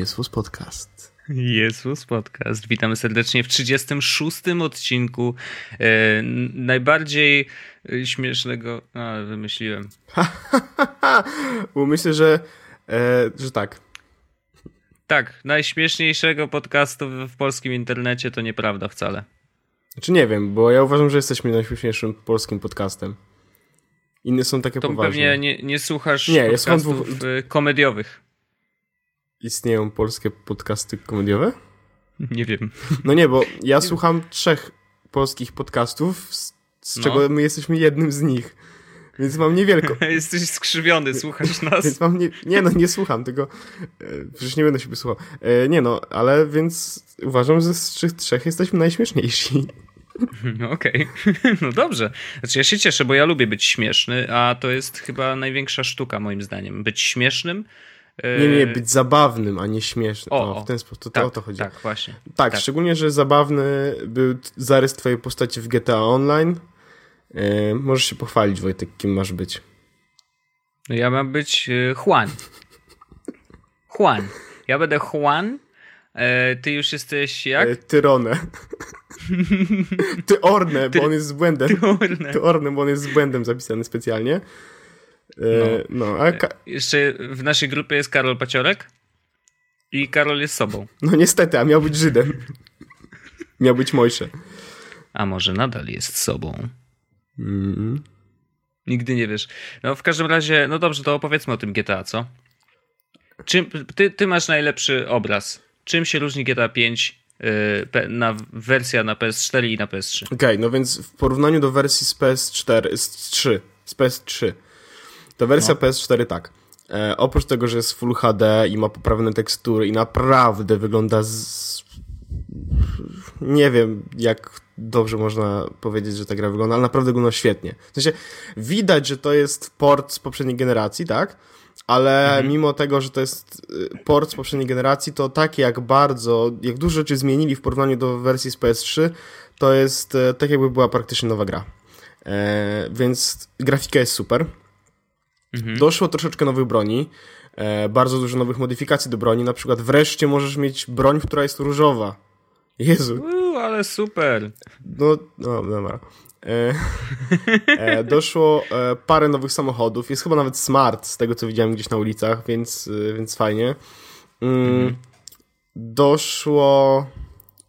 Jesus Podcast. Jesus Podcast. Witamy serdecznie w 36 odcinku e, najbardziej e, śmiesznego. A, wymyśliłem. Bo myślę, że, e, że tak. Tak, najśmieszniejszego podcastu w, polskim internecie to nieprawda wcale. Znaczy nie wiem, bo ja uważam, że jesteśmy najśmieszniejszym polskim podcastem. Inne są takie to poważne. pewnie nie, nie słuchasz Nie, ja słucham dwóch- komediowych. Istnieją polskie podcasty komediowe? Nie wiem. No nie, bo ja słucham trzech polskich podcastów, z, z No. czego my jesteśmy jednym z nich. Więc mam niewielko. Jesteś skrzywiony, słuchasz nas. Więc mam nie, nie no, nie słucham tego. E, przecież nie będę się słuchał. E, nie no, ale więc uważam, że z tych trzech jesteśmy najśmieszniejsi. No Okej, no dobrze. Znaczy ja się cieszę, bo ja lubię być śmieszny, a to jest chyba największa sztuka moim zdaniem. Być śmiesznym. E, Nie, nie, być zabawnym, a nie śmiesznym. O, O, w ten sposób, to, to tak, o to chodzi. Tak, właśnie. Tak, tak. szczególnie, że zabawny był zarys twojej postaci w GTA Online. E, możesz się pochwalić, Wojtek, kim masz być. No ja mam być e, Juan. Juan. Ja będę Juan. E, ty już jesteś jak? E, Tyronę. Ty Ornę, bo Ty- on jest z błędem. Tyrone. Ty Ornę, bo on jest z błędem zapisany specjalnie. E, no. a ka- Jeszcze w naszej grupie jest Karol Paciorek. I Karol jest sobą. no niestety, a miał być Żydem. miał być Mojsze. A może nadal jest sobą. Mm. Nigdy nie wiesz. No w każdym razie, no dobrze, to opowiedzmy o tym GTA, co? Czym, ty, ty masz najlepszy obraz. Czym się różni GTA 5 yy, pe- na wersja na PS4 i na PS3? Okej, no więc w porównaniu do wersji z PS4, z 3, z PS3, to wersja No. PS4 tak. E, oprócz tego, że jest Full HD i ma poprawne tekstury i naprawdę wygląda z... Nie wiem, jak dobrze można powiedzieć, że ta gra wygląda, ale naprawdę wygląda świetnie. W sensie, widać, że to jest port z poprzedniej generacji, tak? Ale mimo tego, że to jest y, port z poprzedniej generacji, to tak jak bardzo, jak dużo rzeczy zmienili w porównaniu do wersji z PS3, to jest e, tak jakby była praktycznie nowa gra. E, więc grafika jest super. Doszło troszeczkę nowych broni, e, bardzo dużo nowych modyfikacji do broni, na przykład wreszcie możesz mieć broń, która jest różowa. Jezu, Uuu, ale super. no, no dobra. E, e, doszło e, parę nowych samochodów, jest chyba nawet smart z tego co widziałem gdzieś na ulicach, więc, e, więc fajnie. Mm, Doszło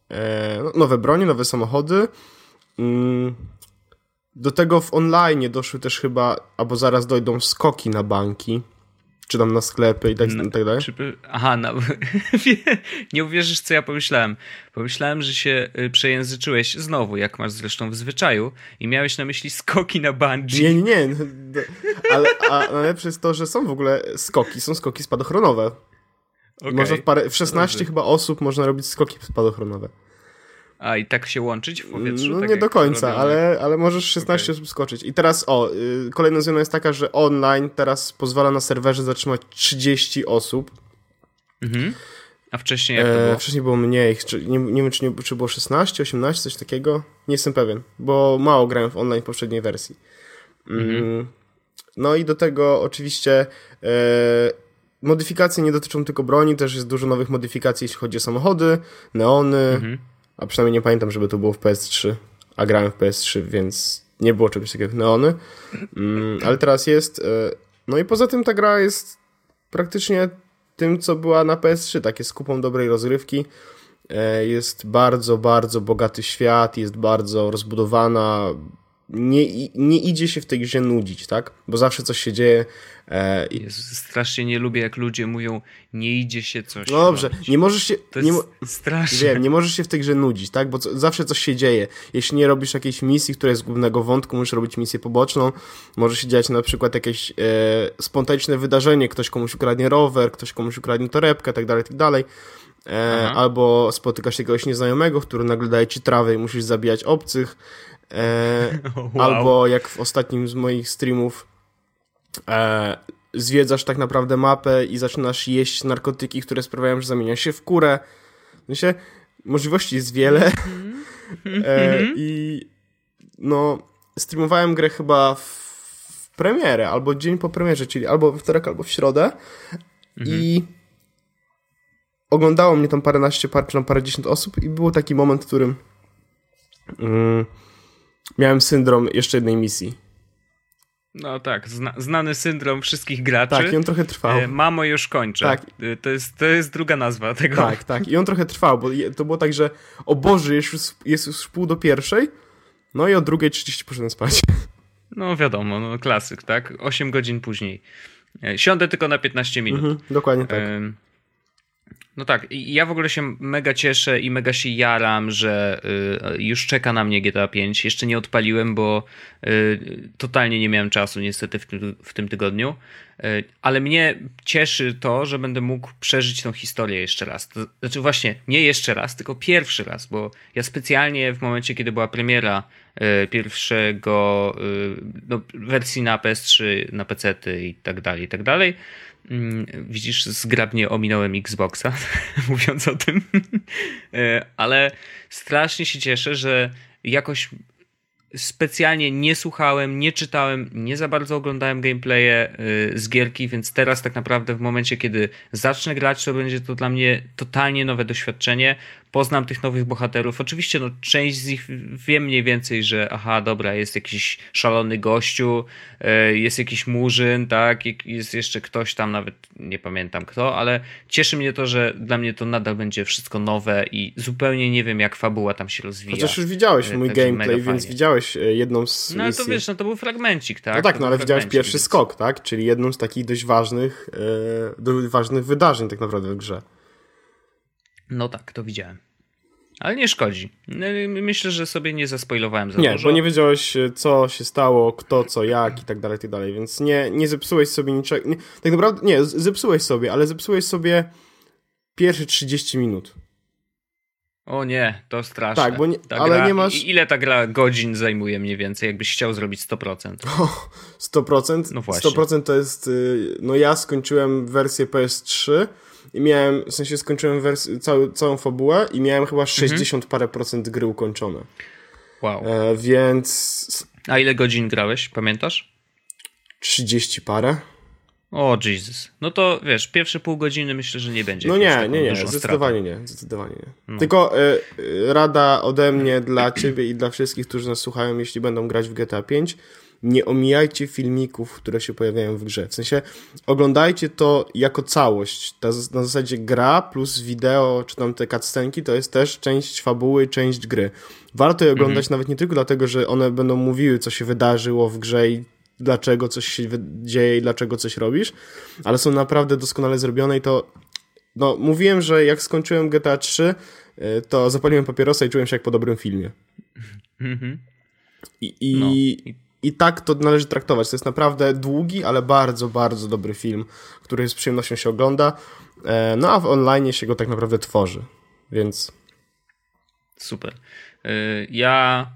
e, no, nowe bronie, nowe samochody. Mm, do tego w online doszły też chyba, albo zaraz dojdą skoki na banki, czy tam na sklepy i tak, tak dalej. Czy, aha, no, nie uwierzysz, co ja pomyślałem. Pomyślałem, że się y, przejęzyczyłeś znowu, jak masz zresztą w zwyczaju, i miałeś na myśli skoki na bungee. Nie, nie, nie. Ale a najlepsze jest to, że są w ogóle skoki, są skoki spadochronowe. Okej. Można w, parę, w 16 Dobrze. chyba osób można robić skoki spadochronowe. A i tak się łączyć w powietrzu? No tak nie do końca, ale, ale możesz 16 Okej. osób skoczyć. I teraz o, y, kolejna zmiana jest taka, że online teraz pozwala na serwerze zatrzymać 30 osób. Mhm. A wcześniej jak to było? E, wcześniej było mniej, czy, nie, nie wiem czy, nie, czy było 16, 18, coś takiego. Nie jestem pewien, bo mało grałem w online w poprzedniej wersji. Mm. No i do tego oczywiście e, modyfikacje nie dotyczą tylko broni, też jest dużo nowych modyfikacji, jeśli chodzi o samochody, neony, Mhm. A przynajmniej nie pamiętam, żeby to było w PS3, a grałem w PS3, więc nie było czegoś takiego jak neony, mm, ale teraz jest. E, no i poza tym ta gra jest praktycznie tym, co była na PS3, takie z kupą dobrej rozrywki. E, Jest bardzo, bardzo bogaty świat, jest bardzo rozbudowana. Nie, nie idzie się w tej grze nudzić, tak? Bo zawsze coś się dzieje. e, I, Jezu, strasznie nie lubię, jak ludzie mówią, nie idzie się coś no dobrze, robić. nie możesz się. To Nie, straszne. Wiem, nie możesz się w tej grze nudzić, tak? Bo co, zawsze coś się dzieje. Jeśli nie robisz jakiejś misji, która jest z głównego wątku, musisz robić misję poboczną. Może się dziać na przykład jakieś e, spontaniczne wydarzenie, ktoś komuś ukradnie rower, ktoś komuś ukradnie torebkę, tak dalej, tak dalej. E, albo spotykasz jakiegoś nieznajomego, który nagle daje ci trawę i musisz zabijać obcych. E, Wow. Albo jak w ostatnim z moich streamów e, zwiedzasz tak naprawdę mapę i zaczynasz jeść narkotyki, które sprawiają, że zamienia się w kurę. Sensie, możliwości jest wiele. e, I no, streamowałem grę chyba w, premierę, albo dzień po premierze, czyli albo we wtorek, albo w środę. I oglądało mnie tam paręnaście, par, czy tam parędziesiąt osób i był taki moment, w którym mm, miałem syndrom jeszcze jednej misji. No tak, zna, znany syndrom wszystkich graczy. Tak, i on trochę trwał. E, mamo, już kończę. Tak. E, To, jest, to jest druga nazwa tego. Tak, tak. I on trochę trwał, bo to było tak, że o Boże, jest już, jest już pół do pierwszej, no i o drugiej 30 poszedłem spać. No wiadomo, no klasyk, tak? 8 godzin później. E, Siądę tylko na 15 minut. Mhm, dokładnie tak. Ym, No tak, ja w ogóle się mega cieszę i mega się jaram, że y, już czeka na mnie GTA 5. Jeszcze nie odpaliłem, bo y, totalnie nie miałem czasu niestety w tym, tygodniu. Y, ale mnie cieszy to, że będę mógł przeżyć tą historię jeszcze raz. To, znaczy właśnie, nie jeszcze raz, tylko pierwszy raz, bo ja specjalnie w momencie, kiedy była premiera pierwszego no, wersji na PS3, na PC i tak dalej, i tak dalej, Widzisz, zgrabnie ominąłem Xboxa, mówiąc o tym. E, Ale strasznie się cieszę, że jakoś specjalnie nie słuchałem, nie czytałem, nie za bardzo oglądałem gameplaye y, z gierki, więc teraz tak naprawdę w momencie, kiedy zacznę grać, to będzie to dla mnie totalnie nowe doświadczenie. Poznam tych nowych bohaterów. Oczywiście no, część z nich wiem mniej więcej, że aha, dobra, jest jakiś szalony gościu, y, jest jakiś murzyn, tak, jest jeszcze ktoś tam, nawet nie pamiętam kto, ale cieszy mnie to, że dla mnie to nadal będzie wszystko nowe i zupełnie nie wiem, jak fabuła tam się rozwija. Chociaż już widziałeś E, mój także gameplay, więc widziałeś e, jedną z No ale to wiesz, no to był fragmencik, tak? no tak, no ale widziałeś pierwszy więc- skok, tak? Czyli jedną z takich dość ważnych, e, do- ważnych wydarzeń tak naprawdę w grze. No tak, to widziałem. Ale nie szkodzi. No, Myślę, że sobie nie zaspoilowałem za Nie, dużo. bo nie wiedziałeś, e, co się stało, kto, co, jak i tak dalej, i tak dalej, więc nie, nie zepsułeś sobie niczego. Nie, tak naprawdę, nie, zepsułeś sobie, ale zepsułeś sobie pierwsze 30 minut. O nie, to straszne. Tak, bo nie- Ta ale gra, nie masz- Ile ta gra godzin zajmuje mniej więcej, jakbyś chciał zrobić 100%? 100%. No właśnie. 100% to jest. y, No ja skończyłem wersję PS3 i miałem, w sensie skończyłem cały, całą fabułę i miałem chyba 60 parę procent gry ukończone. Wow. E, więc A ile godzin grałeś, pamiętasz? 30 parę. O Jesus. No to wiesz, pierwsze pół godziny myślę, że nie będzie No nie, nie, nie, zdecydowanie nie, zdecydowanie nie. Tylko y, y, rada ode mnie dla ciebie i dla wszystkich, którzy nas słuchają, jeśli będą grać w GTA 5, nie omijajcie filmików, które się pojawiają w grze. W sensie oglądajcie to jako całość. Ta, na zasadzie gra plus wideo, czy tam te cutscenki, to jest też część fabuły, część gry. Warto je oglądać nawet nie tylko dlatego, że one będą mówiły, co się wydarzyło w grze i dlaczego coś się dzieje i dlaczego coś robisz, ale są naprawdę doskonale zrobione i to no, mówiłem, że jak skończyłem GTA 3, y, to zapaliłem papierosa i czułem się jak po dobrym filmie. Mhm. I, i, No. I tak to należy traktować. To jest naprawdę długi, ale bardzo, bardzo dobry film, który z przyjemnością się ogląda. E, No a w online się go tak naprawdę tworzy. Więc Super. Y, Ja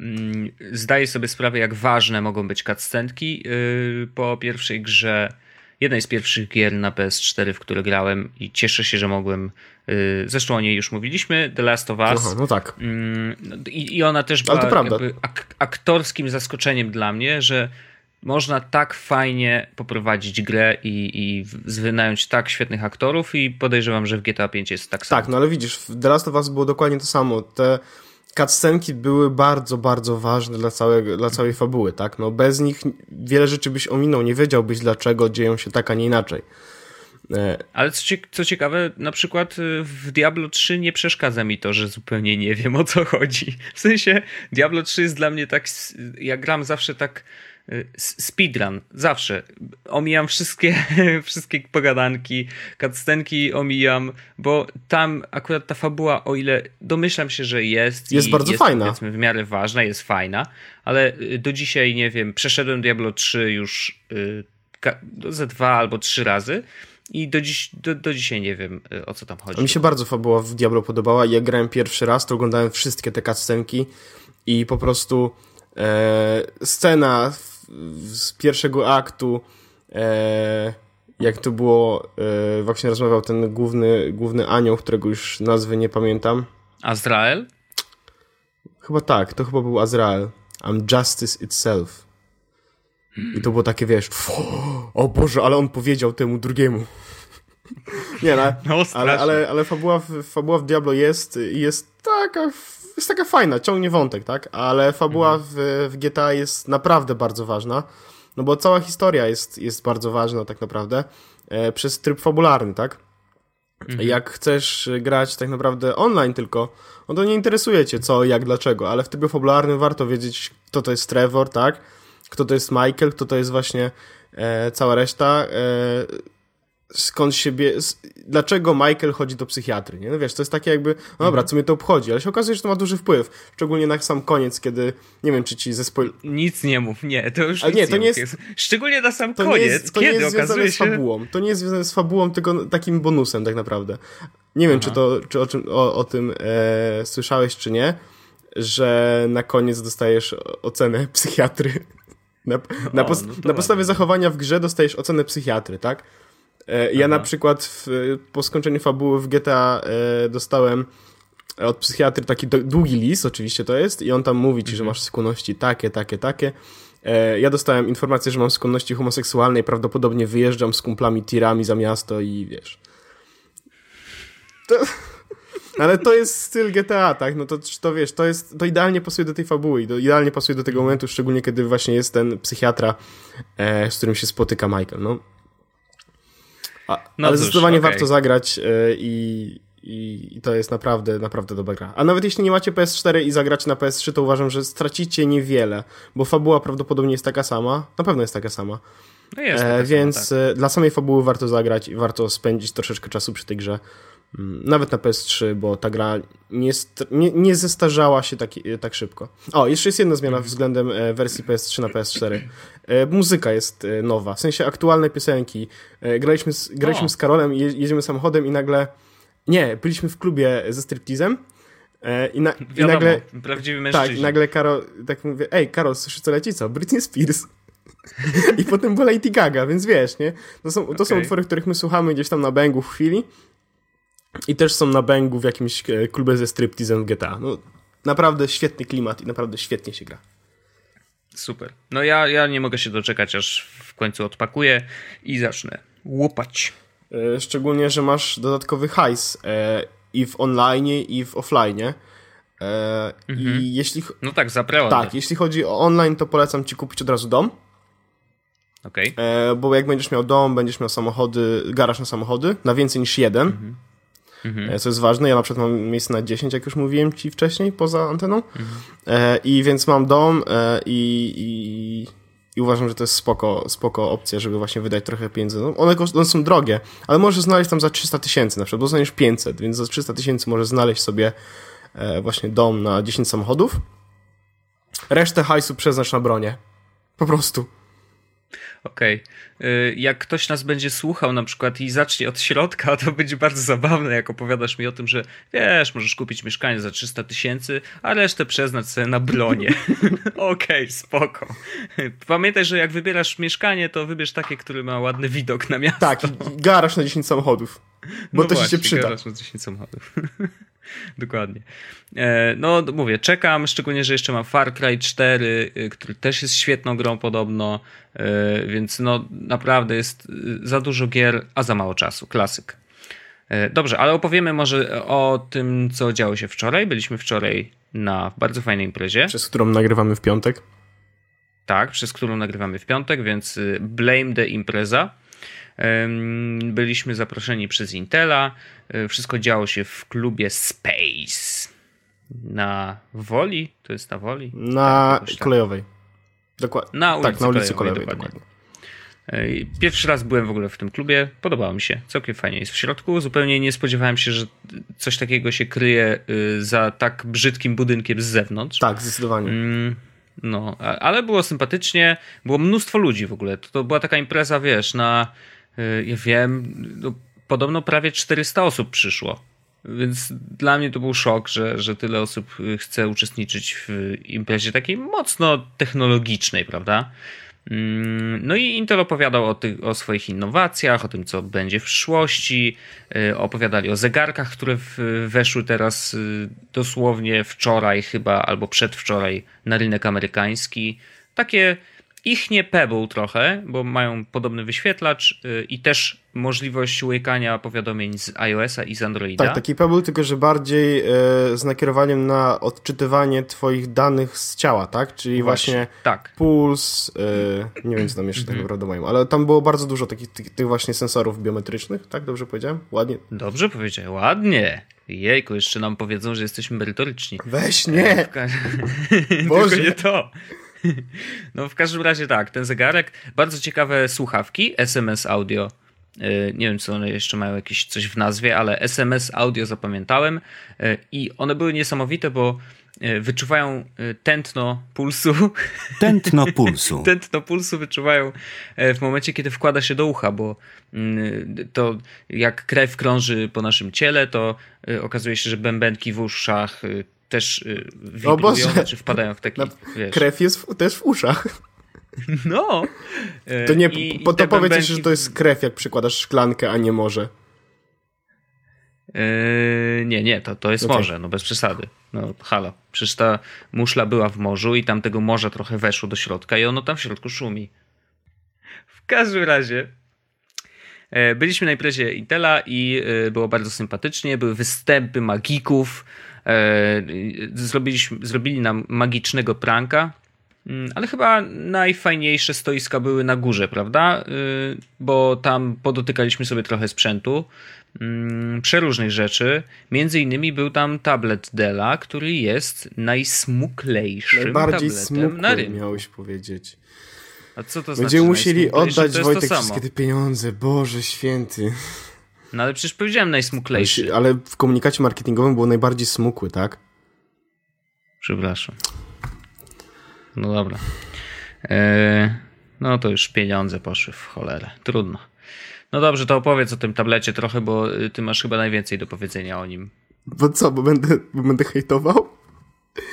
mm, zdaję sobie sprawę, jak ważne mogą być cutscenki y, po pierwszej grze, jednej z pierwszych gier na PS4, w które grałem i cieszę się, że mogłem, y, zresztą o niej już mówiliśmy, The Last of Us. aha, no tak. Mm, I, I ona też była ak- aktorskim zaskoczeniem dla mnie, że można tak fajnie poprowadzić grę i, i wynająć tak świetnych aktorów i podejrzewam, że w GTA 5 jest tak samo. Tak, no ale widzisz, w The Last of Us było dokładnie to samo. Te cutscenki były bardzo, bardzo ważne dla, całego, dla całej fabuły, tak? No bez nich wiele rzeczy byś ominął, nie wiedziałbyś dlaczego dzieją się tak, a nie inaczej. E, Ale co, cie- co ciekawe, na przykład y, w Diablo 3 nie przeszkadza mi to, że zupełnie nie wiem o co chodzi. W sensie Diablo 3 jest dla mnie tak, ja gram zawsze tak y, speedrun, zawsze. Omijam wszystkie, wszystkie pogadanki, cutscenki omijam, bo tam akurat ta fabuła, o ile domyślam się, że jest Jest bardzo jest, fajna. powiedzmy w miarę ważna, jest fajna, ale y, do dzisiaj, nie wiem, przeszedłem Diablo 3 już y, ka- ze dwa albo trzy razy i do, dziś, do, do dzisiaj nie wiem, y, o co tam chodzi. Mi się bardzo fabuła w Diablo podobała i jak grałem pierwszy raz, to oglądałem wszystkie te cutscenki i po prostu e, scena z pierwszego aktu, e, jak to było, e, właśnie rozmawiał ten główny, główny anioł, którego już nazwy nie pamiętam. Azrael? Chyba tak, to chyba był Azrael. I'm justice itself. I to było takie, wiesz, o Boże, ale on powiedział temu drugiemu. Nie, no, No, ale, ale, ale fabuła, w, fabuła w Diablo jest jest taka, jest taka fajna, ciągnie wątek, tak? Ale fabuła Mhm. w, w GTA jest naprawdę bardzo ważna, no bo cała historia jest, jest bardzo ważna tak naprawdę e, przez tryb fabularny, tak? Mhm. Jak chcesz grać tak naprawdę online tylko, no to nie interesuje cię co, jak, dlaczego, ale w trybie fabularnym warto wiedzieć, kto to jest Trevor, tak? Kto to jest Michael, kto to jest właśnie e, cała reszta, e, skąd się bie... dlaczego Michael chodzi do psychiatry, nie? No wiesz, to jest takie jakby, no dobra, co mnie to obchodzi, ale się okazuje, że to ma duży wpływ, szczególnie na sam koniec, kiedy, nie wiem, czy ci ze spoil... Nic nie mów, nie, to już Ale nie, to nie mów. jest- Szczególnie na sam To koniec, nie jest, to nie kiedy jest związane okazuje z się... fabułą, to nie jest związane z fabułą, tylko takim bonusem tak naprawdę. Nie wiem, czy, to, czy o, czym, o, o tym e, słyszałeś, czy nie, że na koniec dostajesz ocenę psychiatry. Na, na, O, pos- no na podstawie zachowania w grze dostajesz ocenę psychiatry, tak? E, ja na przykład w, po skończeniu fabuły w GTA e, dostałem od psychiatry taki do, długi list, oczywiście to jest, i on tam mówi ci, że Mhm. masz skłonności takie, takie, takie. E, ja dostałem informację, że mam skłonności homoseksualne i prawdopodobnie wyjeżdżam z kumplami tirami za miasto i wiesz. To, ale to jest styl GTA, tak? No to, to wiesz, to jest, to idealnie pasuje do tej fabuły, i do, idealnie pasuje do tego momentu, szczególnie kiedy właśnie jest ten psychiatra, e, z którym się spotyka Michael, no. A, No ale cóż, zdecydowanie okej. warto zagrać e, i, i, to jest naprawdę, naprawdę dobra gra. A nawet jeśli nie macie PS4 i zagracie na PS3, to uważam, że stracicie niewiele, bo fabuła prawdopodobnie jest taka sama, na pewno jest taka sama. No jest E, taka więc sama, e, dla samej fabuły warto zagrać i warto spędzić troszeczkę czasu przy tej grze. Nawet na PS3, bo ta gra nie, nie, nie zestarzała się tak, tak szybko. O, jeszcze jest jedna zmiana względem e, wersji PS3 na PS4. E, Muzyka jest e, nowa, w sensie aktualne piosenki. E, Graliśmy z, graliśmy z Karolem jedziemy samochodem i nagle... Nie, byliśmy w klubie ze striptizem e, i, na, tak. i Wiadomo, nagle... prawdziwy Tak, mężczyzna. i nagle Karol, tak mówię, ej, Karol, słyszysz co leci, co? Britney Spears. I potem była Lady Gaga, więc wiesz, nie? To są, to są Okej. utwory, których my słuchamy gdzieś tam na bęgu w chwili i też są na bęgu w jakimś e, klubie ze striptizem GTA. No, naprawdę świetny klimat i naprawdę świetnie się gra. Super. No ja, ja nie mogę się doczekać, aż w końcu odpakuję i zacznę łupać. E, Szczególnie, że masz dodatkowy hajs e, i w online, i w offline. E, I jeśli... No tak, za preorder. Tak, jeśli chodzi o online, to polecam ci kupić od razu dom. E, bo jak będziesz miał dom, będziesz miał samochody, garaż na samochody, na więcej niż jeden, e, co jest ważne. Ja na przykład mam miejsce na 10, jak już mówiłem ci wcześniej, poza anteną. E, I więc mam dom e, i, i, i uważam, że to jest spoko, spoko opcja, żeby właśnie wydać trochę pieniędzy. No, one, one są drogie, ale możesz znaleźć tam za 300 tysięcy na przykład, bo znajdziesz 500, więc za 300 tysięcy możesz znaleźć sobie właśnie dom na 10 samochodów. Resztę hajsu przeznacz na bronię. Po prostu. Okej. Y, Jak ktoś nas będzie słuchał na przykład i zacznie od środka, to będzie bardzo zabawne, jak opowiadasz mi o tym, że wiesz, możesz kupić mieszkanie za 300 tysięcy, a resztę przeznać sobie na bronie. Okej, spoko. Pamiętaj, że jak wybierasz mieszkanie, to wybierz takie, które ma ładny widok na miasto. Tak, garaż na 10 samochodów. Bo No to właśnie, się przyda. garaż na 10 samochodów. Dokładnie. E, no, mówię, czekam, szczególnie, że jeszcze mam Far Cry 4, y, który też jest świetną grą podobno, e, więc no naprawdę jest y, za dużo gier, a za mało czasu. Klasyk. E, Dobrze, ale opowiemy może o tym, co działo się wczoraj. Byliśmy wczoraj na bardzo fajnej imprezie. Przez którą nagrywamy w piątek. Tak, przez którą nagrywamy w piątek, więc y, Blame the Impreza. Byliśmy zaproszeni przez Intela. Y, Wszystko działo się w klubie Space. Na Woli? To jest na Woli? Na Tak, tak. kolejowej. Dokładnie. Na ulicy tak, na ulicy Kolejowej, kolejowej, dokładnie. dokładnie. Y, Pierwszy raz byłem w ogóle w tym klubie. Podobało mi się. Całkiem fajnie jest w środku. Zupełnie nie spodziewałem się, że coś takiego się kryje y, za tak brzydkim budynkiem z zewnątrz. Tak, zdecydowanie. Mm, No, ale było sympatycznie, było mnóstwo ludzi w ogóle. To, to była taka impreza, wiesz, na, ja wiem, no, podobno prawie 400 osób przyszło. Więc dla mnie to był szok, że, że tyle osób y, chce uczestniczyć w imprezie takiej mocno technologicznej, prawda? Mm, No i Intel opowiadał o, tych, o swoich innowacjach, o tym, co będzie w przyszłości. y, Opowiadali o zegarkach, które weszły teraz y, dosłownie wczoraj chyba, albo przedwczoraj na rynek amerykański. Takie ich nie Pebble trochę, bo mają podobny wyświetlacz y, i też możliwość łykania powiadomień z iOS-a i z Androida. Tak, taki Pebble, tylko że bardziej e, z nakierowaniem na odczytywanie twoich danych z ciała, tak? Czyli właśnie, właśnie tak. puls, e, nie wiem co tam jeszcze tak naprawdę mają, ale tam było bardzo dużo takich tych, właśnie sensorów biometrycznych, tak? Dobrze powiedziałem? Ładnie? Dobrze powiedziałem, ładnie. Jejku, jeszcze nam powiedzą, że jesteśmy merytoryczni. Weź, nie! Tylko nie to. No w każdym razie tak, ten zegarek, bardzo ciekawe słuchawki, SMS audio. Y, nie wiem, czy one jeszcze mają jakieś coś w nazwie, ale SMS audio zapamiętałem y, i one były niesamowite, bo y, wyczuwają tętno pulsu. Tętno pulsu. tętno pulsu wyczuwają w momencie, kiedy wkłada się do ucha, bo to jak krew krąży po naszym ciele, to okazuje się, że bębenki w uszach też wibrują, czy wpadają w taki... Wiesz, krew jest w, też w uszach. No. To nie, I, po, to powiedz że to jest krew, jak przykładasz szklankę, a nie morze. Yy, nie, nie, to, to jest okay. morze, no bez przesady. No halo, przecież ta muszla była w morzu i tam tego morza trochę weszło do środka i ono tam w środku szumi. W każdym razie e, byliśmy na imprezie Intela i e, było bardzo sympatycznie, były występy magików, zrobiliśmy, zrobili nam magicznego pranka, Mm, ale chyba najfajniejsze stoiska były na górze, prawda? Y, bo tam podotykaliśmy sobie trochę sprzętu, mm, przeróżnych rzeczy. Między innymi był tam tablet Della, który jest najsmuklejszym Najbardziej tabletem na rynku. miałeś powiedzieć. A co to Będziemy znaczy musieli oddać Wojtek wszystkie te pieniądze, Boże święty. No ale przecież powiedziałem najsmuklejszy. Ale w komunikacie marketingowym było najbardziej smukły, tak? Przepraszam. No dobra. E, no to już pieniądze poszły w cholerę. Trudno. No dobrze, to opowiedz o tym tablecie trochę, bo y, ty masz chyba najwięcej do powiedzenia o nim. Bo co, bo będę, bo będę hejtował?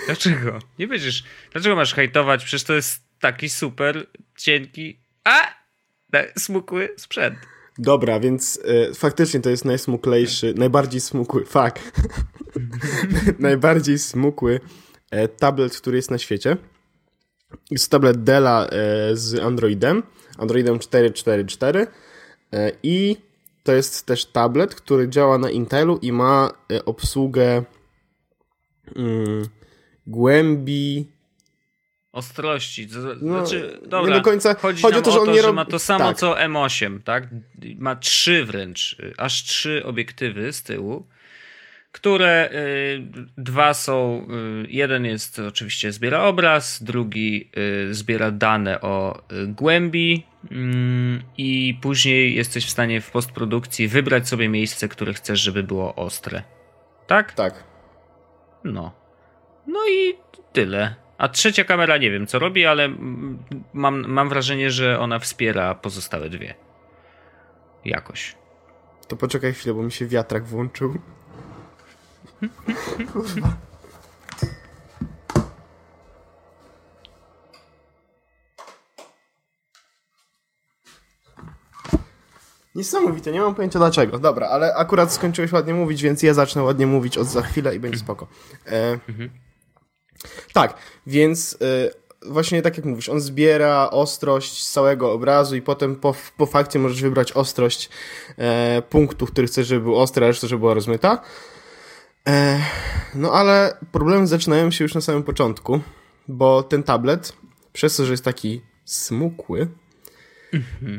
Dlaczego? Nie będziesz. Dlaczego masz hejtować? Przecież to jest taki super, cienki, a smukły sprzęt. Dobra, więc y, faktycznie to jest najsmuklejszy, najbardziej smukły, fuck. najbardziej smukły e, tablet, który jest na świecie. Jest tablet Della e, z Androidem, Androidem 4.4.4 e, i to jest też tablet, który działa na Intelu i ma e, obsługę mm, głębi ostrości. No, znaczy, no, dobra, nie do końca. Chodzi, chodzi o to, że on to, nie robi... ma to samo tak. co M8, tak? Ma trzy wręcz, aż trzy obiektywy z tyłu które y, dwa są, y, jeden jest oczywiście zbiera obraz, drugi y, zbiera dane o głębi mm, i później jesteś w stanie w postprodukcji wybrać sobie miejsce, które chcesz, żeby było ostre. Tak? Tak. No. No i tyle. A trzecia kamera nie wiem co robi, ale mam, mam wrażenie, że ona wspiera pozostałe dwie. Jakoś. To poczekaj chwilę, bo mi się wiatrak włączył. Kurwa. Niesamowite, nie mam pojęcia dlaczego. Dobra, ale akurat skończyłeś ładnie mówić, więc ja zacznę ładnie mówić od za chwilę i będzie spoko. E, mhm. Tak, więc e, właśnie tak jak mówisz, on zbiera ostrość z całego obrazu i potem po, po fakcie możesz wybrać ostrość e, punktu, który chcesz, żeby był ostry, a reszta, żeby była rozmyta. E, no ale problemy zaczynają się już na samym początku, bo ten tablet, przez to, że jest taki smukły,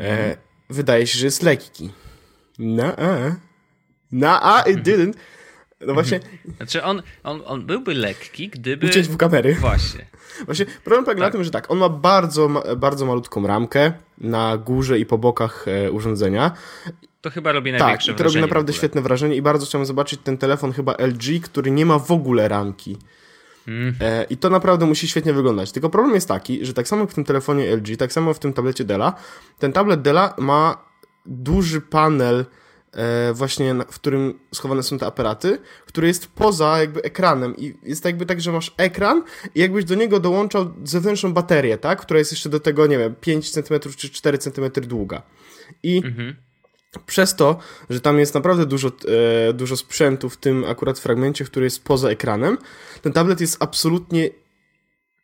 e, wydaje się, że jest lekki. Na a. Na a, it didn't. No właśnie. Znaczy on, on, on byłby lekki, gdyby... Uciąć w kamery. Właśnie. Właśnie problem polega tak. na tym, że tak, on ma bardzo, bardzo malutką ramkę na górze i po bokach e, urządzenia to chyba robi największe tak, wrażenie. Tak, to robi naprawdę świetne wrażenie i bardzo chciałem zobaczyć ten telefon chyba LG, który nie ma w ogóle ramki. Mm. E, I to naprawdę musi świetnie wyglądać. Tylko problem jest taki, że tak samo w tym telefonie LG, tak samo w tym tablecie Della, ten tablet Della ma duży panel właśnie, w którym schowane są te aparaty, który jest poza jakby ekranem i jest jakby tak, że masz ekran i jakbyś do niego dołączał zewnętrzną baterię, tak, która jest jeszcze do tego, nie wiem, 5 cm czy 4 cm długa. I mhm przez to, że tam jest naprawdę dużo, e, dużo sprzętu w tym akurat fragmencie, który jest poza ekranem, ten tablet jest absolutnie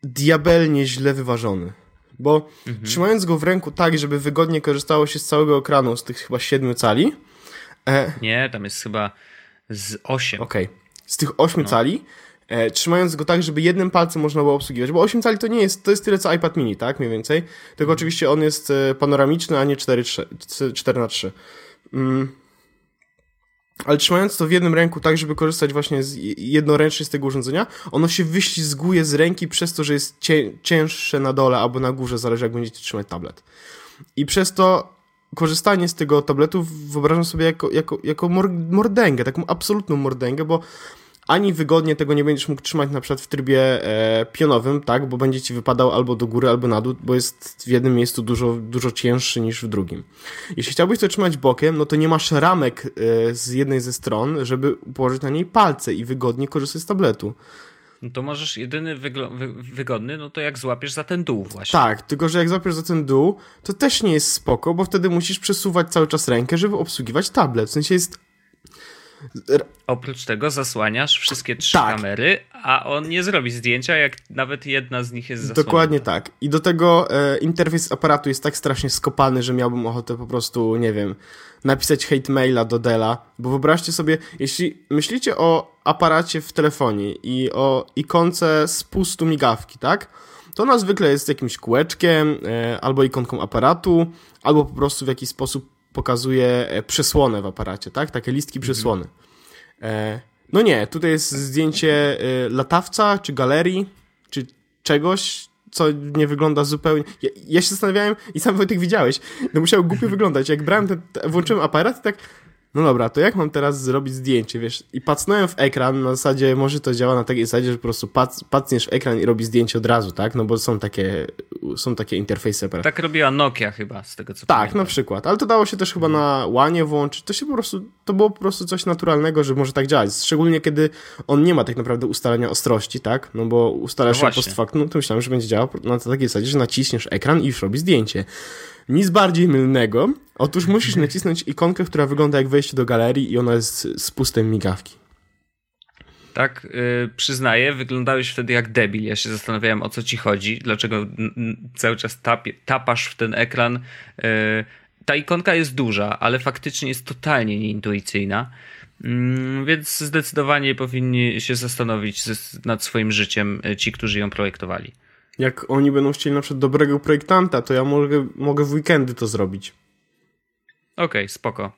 diabelnie źle wyważony. Bo trzymając go w ręku tak, żeby wygodnie korzystało się z całego ekranu, z tych chyba 7 cali, e, Nie, tam jest chyba z 8. Okej. Z tych 8 cali, e, trzymając go tak, żeby jednym palcem można było obsługiwać, bo 8 cali to nie jest, to jest tyle co iPad mini, tak, mniej więcej. Tylko oczywiście on jest e, panoramiczny, a nie 4, 4 na 3 mm. Ale trzymając to w jednym ręku tak, żeby korzystać właśnie z, jednoręcznie z tego urządzenia, ono się wyślizguje z ręki przez to, że jest cię, cięższe na dole albo na górze, zależy jak będziecie trzymać tablet. I przez to korzystanie z tego tabletu wyobrażam sobie jako, jako, jako mordęgę, taką absolutną mordęgę, bo ani wygodnie tego nie będziesz mógł trzymać na przykład w trybie e, pionowym, tak, bo będzie ci wypadał albo do góry, albo na dół, bo jest w jednym miejscu dużo, dużo cięższy niż w drugim. Jeśli chciałbyś to trzymać bokiem, no to nie masz ramek e, z jednej ze stron, żeby położyć na niej palce i wygodnie korzystać z tabletu. No to możesz jedyny wy wygodny, no to jak złapiesz za ten dół właśnie. Tak, tylko że jak złapiesz za ten dół, to też nie jest spoko, bo wtedy musisz przesuwać cały czas rękę, żeby obsługiwać tablet. W sensie jest Oprócz tego zasłaniasz wszystkie trzy tak. kamery, a on nie zrobi zdjęcia, jak nawet jedna z nich jest zasłonięta. Dokładnie tak. I do tego e, interfejs aparatu jest tak strasznie skopany, że miałbym ochotę po prostu, nie wiem, napisać hate maila do Dela, bo wyobraźcie sobie, jeśli myślicie o aparacie w telefonie i o ikonce spustu migawki, tak? To ona zwykle jest jakimś kółeczkiem, e, albo ikonką aparatu, albo po prostu w jakiś sposób pokazuje e, przesłonę w aparacie, tak? Takie listki mhm. przesłony. E, no nie, tutaj jest zdjęcie latawca, czy galerii, czy czegoś, co nie wygląda zupełnie... Ja, ja się zastanawiałem i sam Wojtek widziałeś, no musiał głupio wyglądać. Jak brałem ten, włączyłem aparat i tak no dobra, to jak mam teraz zrobić zdjęcie, wiesz? I pacnąłem w ekran, na zasadzie może to działa na takiej zasadzie, że po prostu pac, pacniesz w ekran i robi zdjęcie od razu, tak? No bo są takie, są takie interfejsy Tak robiła Nokia chyba, z tego co Tak, pamiętam. na przykład, ale to dało się też chyba na łanie włączyć, to się po prostu, to było po prostu coś naturalnego, że może tak działać, szczególnie kiedy on nie ma tak naprawdę ustalenia ostrości, tak? No bo ustalasz no się post factum, no to myślałem, że będzie działał na takiej zasadzie, że naciśniesz ekran i już robi zdjęcie. Nic bardziej mylnego. Otóż musisz nacisnąć ikonkę, która wygląda jak wejście do galerii i ona jest z pustym migawki. Tak, yy, przyznaję, wyglądałeś wtedy jak debil. Ja się zastanawiałem, o co ci chodzi, dlaczego cały czas tapie, tapasz w ten ekran. Yy, ta ikonka jest duża, ale faktycznie jest totalnie nieintuicyjna. Yy, więc zdecydowanie powinni się zastanowić nad swoim życiem y, ci, którzy ją projektowali. Jak oni będą chcieli na przykład dobrego projektanta, to ja mogę, mogę w weekendy to zrobić. Okej, okay, spoko.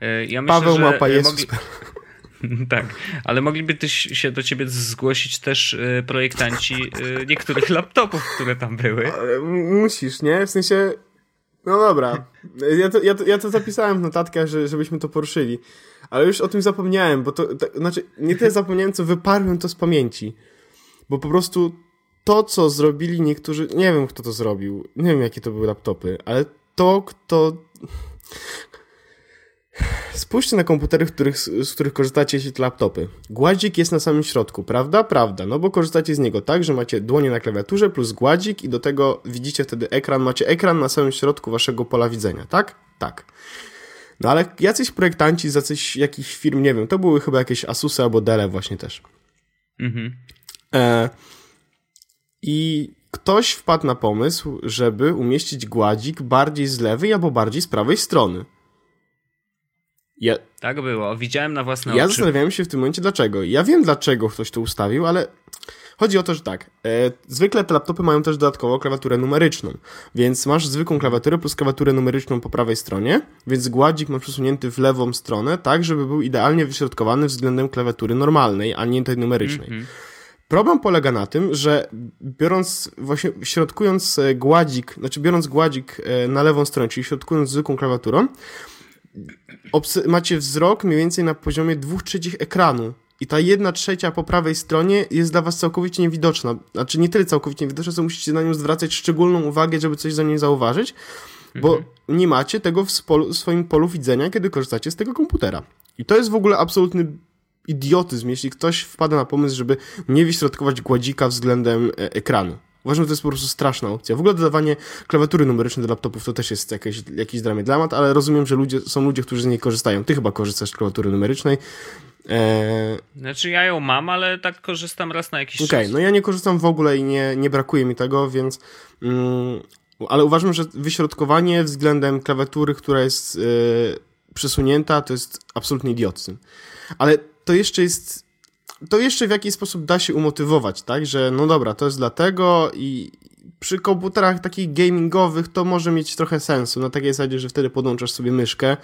E, ja myślę, Paweł Mapa jest. Mogli... tak, ale mogliby się do ciebie zgłosić też e, projektanci e, niektórych laptopów, które tam były. Musisz, nie? W sensie, no dobra. Ja to, ja to, ja to zapisałem w notatkach, że, żebyśmy to poruszyli. Ale już o tym zapomniałem, bo to, to znaczy, nie tyle zapomniałem, co wyparłem to z pamięci. Bo po prostu to, co zrobili niektórzy, nie wiem kto to zrobił, nie wiem jakie to były laptopy, ale to, kto... Spójrzcie na komputery, których, z których korzystacie, jeśli to laptopy. Gładzik jest na samym środku, prawda? Prawda, no bo korzystacie z niego tak, że macie dłonie na klawiaturze plus gładzik i do tego widzicie wtedy ekran, macie ekran na samym środku waszego pola widzenia, tak? Tak. No ale jacyś projektanci z jacyś, jakichś firm, nie wiem, to były chyba jakieś Asusy albo Dell właśnie też. Mhm. E, i ktoś wpadł na pomysł, żeby umieścić gładzik bardziej z lewej albo bardziej z prawej strony. Ja, tak było, widziałem na własne ja oczy. Ja zastanawiałem się w tym momencie dlaczego. Ja wiem dlaczego ktoś to ustawił, ale chodzi o to, że tak, e, zwykle te laptopy mają też dodatkowo klawiaturę numeryczną, więc masz zwykłą klawiaturę plus klawiaturę numeryczną po prawej stronie, więc gładzik ma przesunięty w lewą stronę, tak żeby był idealnie wyśrodkowany względem klawiatury normalnej, a nie tej numerycznej. Mm -hmm. Problem polega na tym, że biorąc, właśnie środkując e, gładzik, znaczy biorąc gładzik e, na lewą stronę, czyli środkując zwykłą klawiaturą, macie wzrok mniej więcej na poziomie dwóch trzecich ekranu. I ta jedna trzecia po prawej stronie jest dla was całkowicie niewidoczna. Znaczy nie tyle całkowicie niewidoczna, co musicie na nią zwracać szczególną uwagę, żeby coś za niej zauważyć, bo mhm. nie macie tego w, w swoim polu widzenia, kiedy korzystacie z tego komputera. I to jest w ogóle absolutny idiotyzm, jeśli ktoś wpada na pomysł, żeby nie wyśrodkować gładzika względem e, ekranu. Uważam, że to jest po prostu straszna opcja. W ogóle dodawanie klawiatury numerycznej do laptopów to też jest jakiś, jakiś dramat, ale rozumiem, że ludzie, są ludzie, którzy z niej korzystają. Ty chyba korzystasz z klawiatury numerycznej. Eee... Znaczy ja ją mam, ale tak korzystam raz na jakiś okay, czas. Okej, no ja nie korzystam w ogóle i nie, nie brakuje mi tego, więc mm, Ale uważam, że wyśrodkowanie względem klawiatury, która jest yy, przesunięta, to jest absolutnie idiotyczne. Ale to jeszcze jest. To jeszcze w jakiś sposób da się umotywować, tak? Że no dobra, to jest dlatego i przy komputerach takich gamingowych to może mieć trochę sensu. Na takiej zasadzie, że wtedy podłączasz sobie myszkę.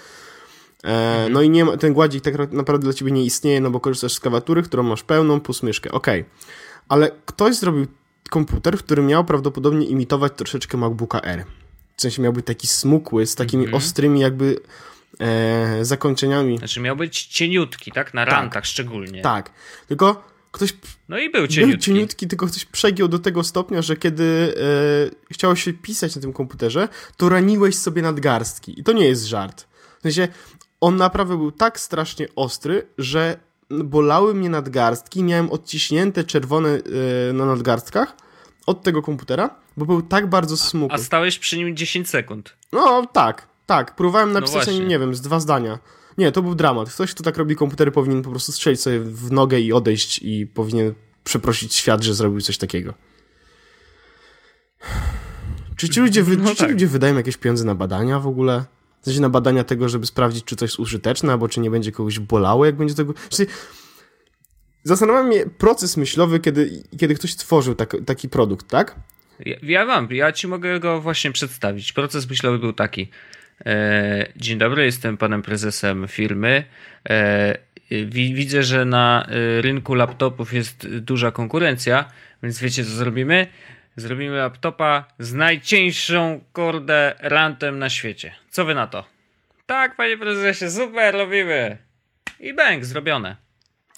E, no i nie ma, ten gładzik tak naprawdę dla ciebie nie istnieje, no bo korzystasz z klawiatury, którą masz pełną, plus myszkę. Okej. Okay. Ale ktoś zrobił komputer, który miał prawdopodobnie imitować troszeczkę MacBooka R. W sensie miał być taki smukły, z takimi mm -hmm. ostrymi jakby e, zakończeniami. Znaczy miał być cieniutki, tak? Na tak. rantach szczególnie. Tak. Tylko ktoś... No i był cieniutki. Był cieniutki, tylko ktoś przegiął do tego stopnia, że kiedy e, chciało się pisać na tym komputerze, to raniłeś sobie nadgarstki. I to nie jest żart. W sensie, on naprawdę był tak strasznie ostry, że bolały mnie nadgarstki, miałem odciśnięte czerwone yy, na nadgarstkach od tego komputera, bo był tak bardzo smukły. A, a stałeś przy nim 10 sekund. No tak, tak. Próbowałem no napisać, no nie wiem, z dwa zdania. Nie, to był dramat. Ktoś, kto tak robi komputery, powinien po prostu strzelić sobie w nogę i odejść i powinien przeprosić świat, że zrobił coś takiego. Czy ci ludzie, wy, no czy ci tak. ludzie wydają jakieś pieniądze na badania w ogóle? W sensie na badania tego, żeby sprawdzić, czy coś jest użyteczne, albo czy nie będzie kogoś bolało, jak będzie tego... Znaczy, zastanawia mnie proces myślowy, kiedy, kiedy ktoś tworzył tak, taki produkt, tak? Ja, ja mam, ja ci mogę go właśnie przedstawić. Proces myślowy był taki. E, dzień dobry, jestem panem prezesem firmy. E, widzę, że na e, rynku laptopów jest duża konkurencja, więc wiecie co zrobimy? Zrobimy laptopa z najcieńszą kordę rantem na świecie. Co wy na to? Tak, panie prezesie, super, robimy. I bęk, zrobione.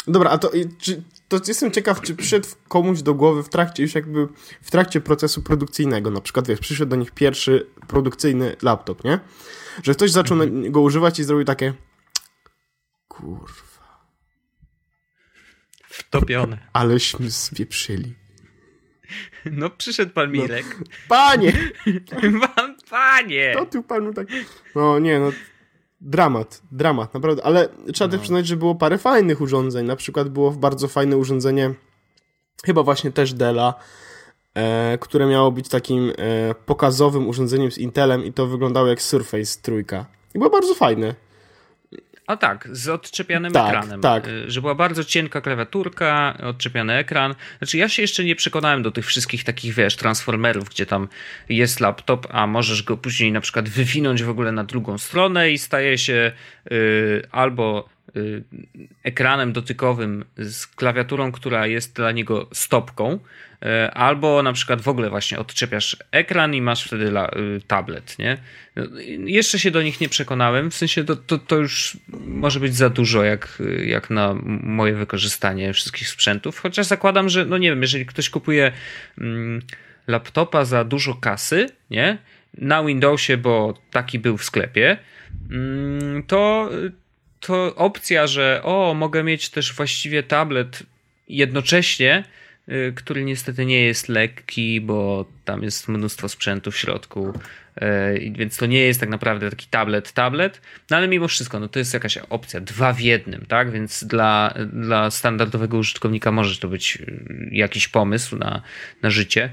Dobra, a to, czy, to jestem ciekaw, czy przyszedł komuś do głowy w trakcie już jakby w trakcie procesu produkcyjnego, na przykład wiesz, przyszedł do nich pierwszy produkcyjny laptop, nie? Że ktoś zaczął mhm. go używać i zrobił takie kurwa. Wtopione. Aleśmy spieprzyli. No przyszedł pan no. Mirek. No, panie! pan, panie! To tu panu tak... No nie, no dramat, dramat, naprawdę. Ale trzeba no. też przyznać, że było parę fajnych urządzeń. Na przykład było bardzo fajne urządzenie, chyba właśnie też Della, e, które miało być takim e, pokazowym urządzeniem z Intelem i to wyglądało jak Surface trójka. I było bardzo fajne. A tak, z odczepianym tak, ekranem. Tak. Y, że była bardzo cienka klawiaturka, odczepiany ekran. Znaczy, ja się jeszcze nie przekonałem do tych wszystkich takich, wiesz, transformerów, gdzie tam jest laptop, a możesz go później na przykład wywinąć w ogóle na drugą stronę i staje się y, albo ekranem dotykowym z klawiaturą, która jest dla niego stopką, E, albo na przykład w ogóle właśnie odczepiasz ekran i masz wtedy la, y, tablet, nie? No, jeszcze się do nich nie przekonałem, w sensie to, to, to już może być za dużo jak, jak na moje wykorzystanie wszystkich sprzętów, chociaż zakładam, że no nie wiem, jeżeli ktoś kupuje mm, laptopa za dużo kasy, nie? Na Windowsie, bo taki był w sklepie, mm, to, to opcja, że o, mogę mieć też właściwie tablet jednocześnie Y, który niestety nie jest lekki, bo tam jest mnóstwo sprzętu w środku, y, więc to nie jest tak naprawdę taki tablet, tablet, no ale mimo wszystko, no to jest jakaś opcja, dwa w jednym, tak, więc dla, dla standardowego użytkownika może to być y, jakiś pomysł na, na życie,